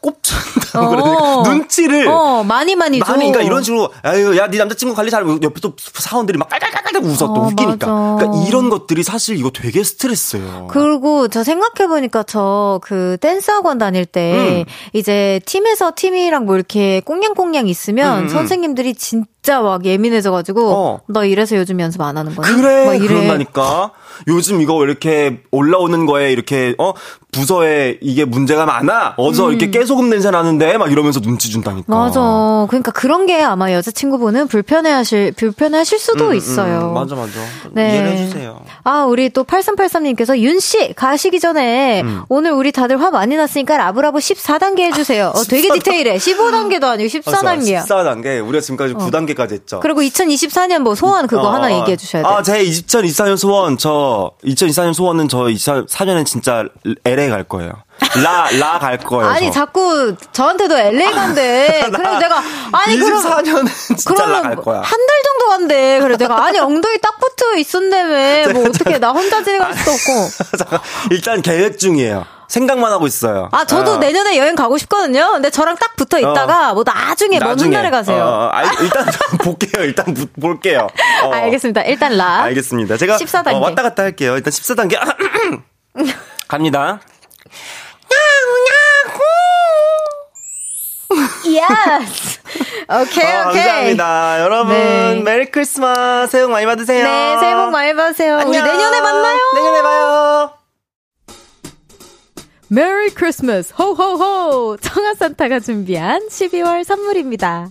꼽준다고 어. 그래 눈치를 어, 많이 많이 줘. 많이 그러니까 이런 식으로 아유 야 네 남자친구 관리 잘하고 옆에 또 사원들이 막 깔깔깔깔 웃어 또 어, 웃기니까. 맞아. 그러니까 이런 것들이 사실 이거 되게 스트레스예요. 그리고 저 생각해 보니까 저 그 댄스 학원 다닐 때 음. 이제 팀에서 팀이랑 뭐 이렇게 꽁냥꽁냥 있으면 음, 음. 선생님들이 진짜 막 예민해져가지고 어. 너 이래서 요즘 연습 안 하는 거니? 그래, 막. 그런다니까. 요즘 이거 이렇게 올라오는 거에 이렇게 어 부서에 이게 문제가 많아. 어서 음. 이렇게 깨소금 냄새 나는데 막 이러면서 눈치 준다니까. 맞아. 그러니까 그런 게 아마 여자친구분은 불편해하실 불편해하실 수도 음, 음 있어요. 음, 맞아 맞아. 네. 이해해 주세요. 아 우리 또 8383님께서 윤 씨 가시기 전에 음. 오늘 우리 다들 화 많이 났으니까 라브라브 14단계 해주세요. 어, 되게 디테일해. 15단계도 아니고 14단계야. 14단계. 우리가 지금까지 어. 9단계 까지 했죠. 그리고 2024년 뭐 소원 그거 어, 하나 얘기해 주셔야 돼요. 아 제 2024년 소원 저 2024년 소원은 저 2024년엔 진짜 LA 갈 거예요. 라, 라 갈 거예요. 아니, 저. 자꾸 저한테도 LA 간대. 그래서 내가, 아니, 24년은 진짜 라 갈 거야. 한 달 정도 간대. 그래, 내가, 아니, 엉덩이 딱 붙어 있었는데, 뭐, 어떻게, 나 혼자 지내갈 수도 없고. 일단 계획 중이에요. 생각만 하고 있어요. 아, 저도 어. 내년에 여행 가고 싶거든요. 근데 저랑 딱 붙어 있다가 어. 뭐 나중에, 나중에 먼 훗날에 가세요. 어, 아, 일단 볼게요. 일단 볼게요. 어. 알겠습니다. 일단 라. 알겠습니다. 제가 14단계. 어, 왔다 갔다 할게요. 일단 14단계. 갑니다. Yes. 오케이, 어, 오케이. 감사합니다. 여러분, 네. 메리 크리스마스. 새해 복 많이 받으세요. 네, 새해 복 많이 받으세요. 안녕. 우리 내년에 만나요. 내년에 봐요. Merry Christmas 호호호 청아 산타가 준비한 12월 선물입니다.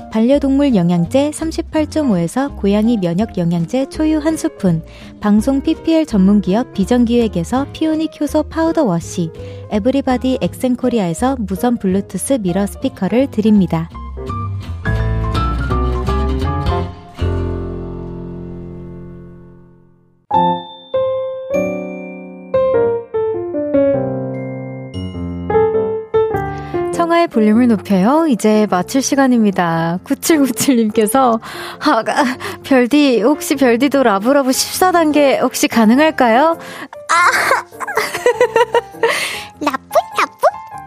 반려동물 영양제 38.5에서 고양이 면역 영양제 초유 한 스푼, 방송 PPL 전문기업 비전기획에서 피오닉 효소 파우더 워시, 에브리바디 엑센코리아에서 무선 블루투스 미러 스피커를 드립니다. 청하의 볼륨을 높여요. 이제 마칠 시간입니다. 9797님께서, 아, 별디, 혹시 별디도 라브라브 14단계 혹시 가능할까요? 아! 나쁜, 나쁜?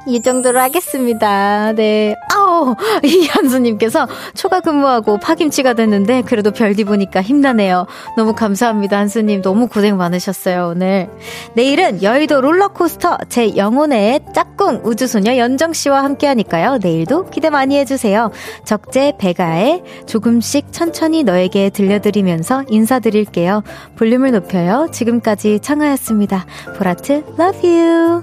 이 정도로 하겠습니다. 네. 아우, 이한수님께서 초과 근무하고 파김치가 됐는데, 그래도 별디 보니까 힘나네요. 너무 감사합니다, 한수님. 너무 고생 많으셨어요, 오늘. 내일은 여의도 롤러코스터 제 영혼의 짝꿍 우주소녀 연정씨와 함께 하니까요. 내일도 기대 많이 해주세요. 적재 배가에 조금씩 천천히 너에게 들려드리면서 인사드릴게요. 볼륨을 높여요. 지금까지 창하였습니다. 보라트, love you.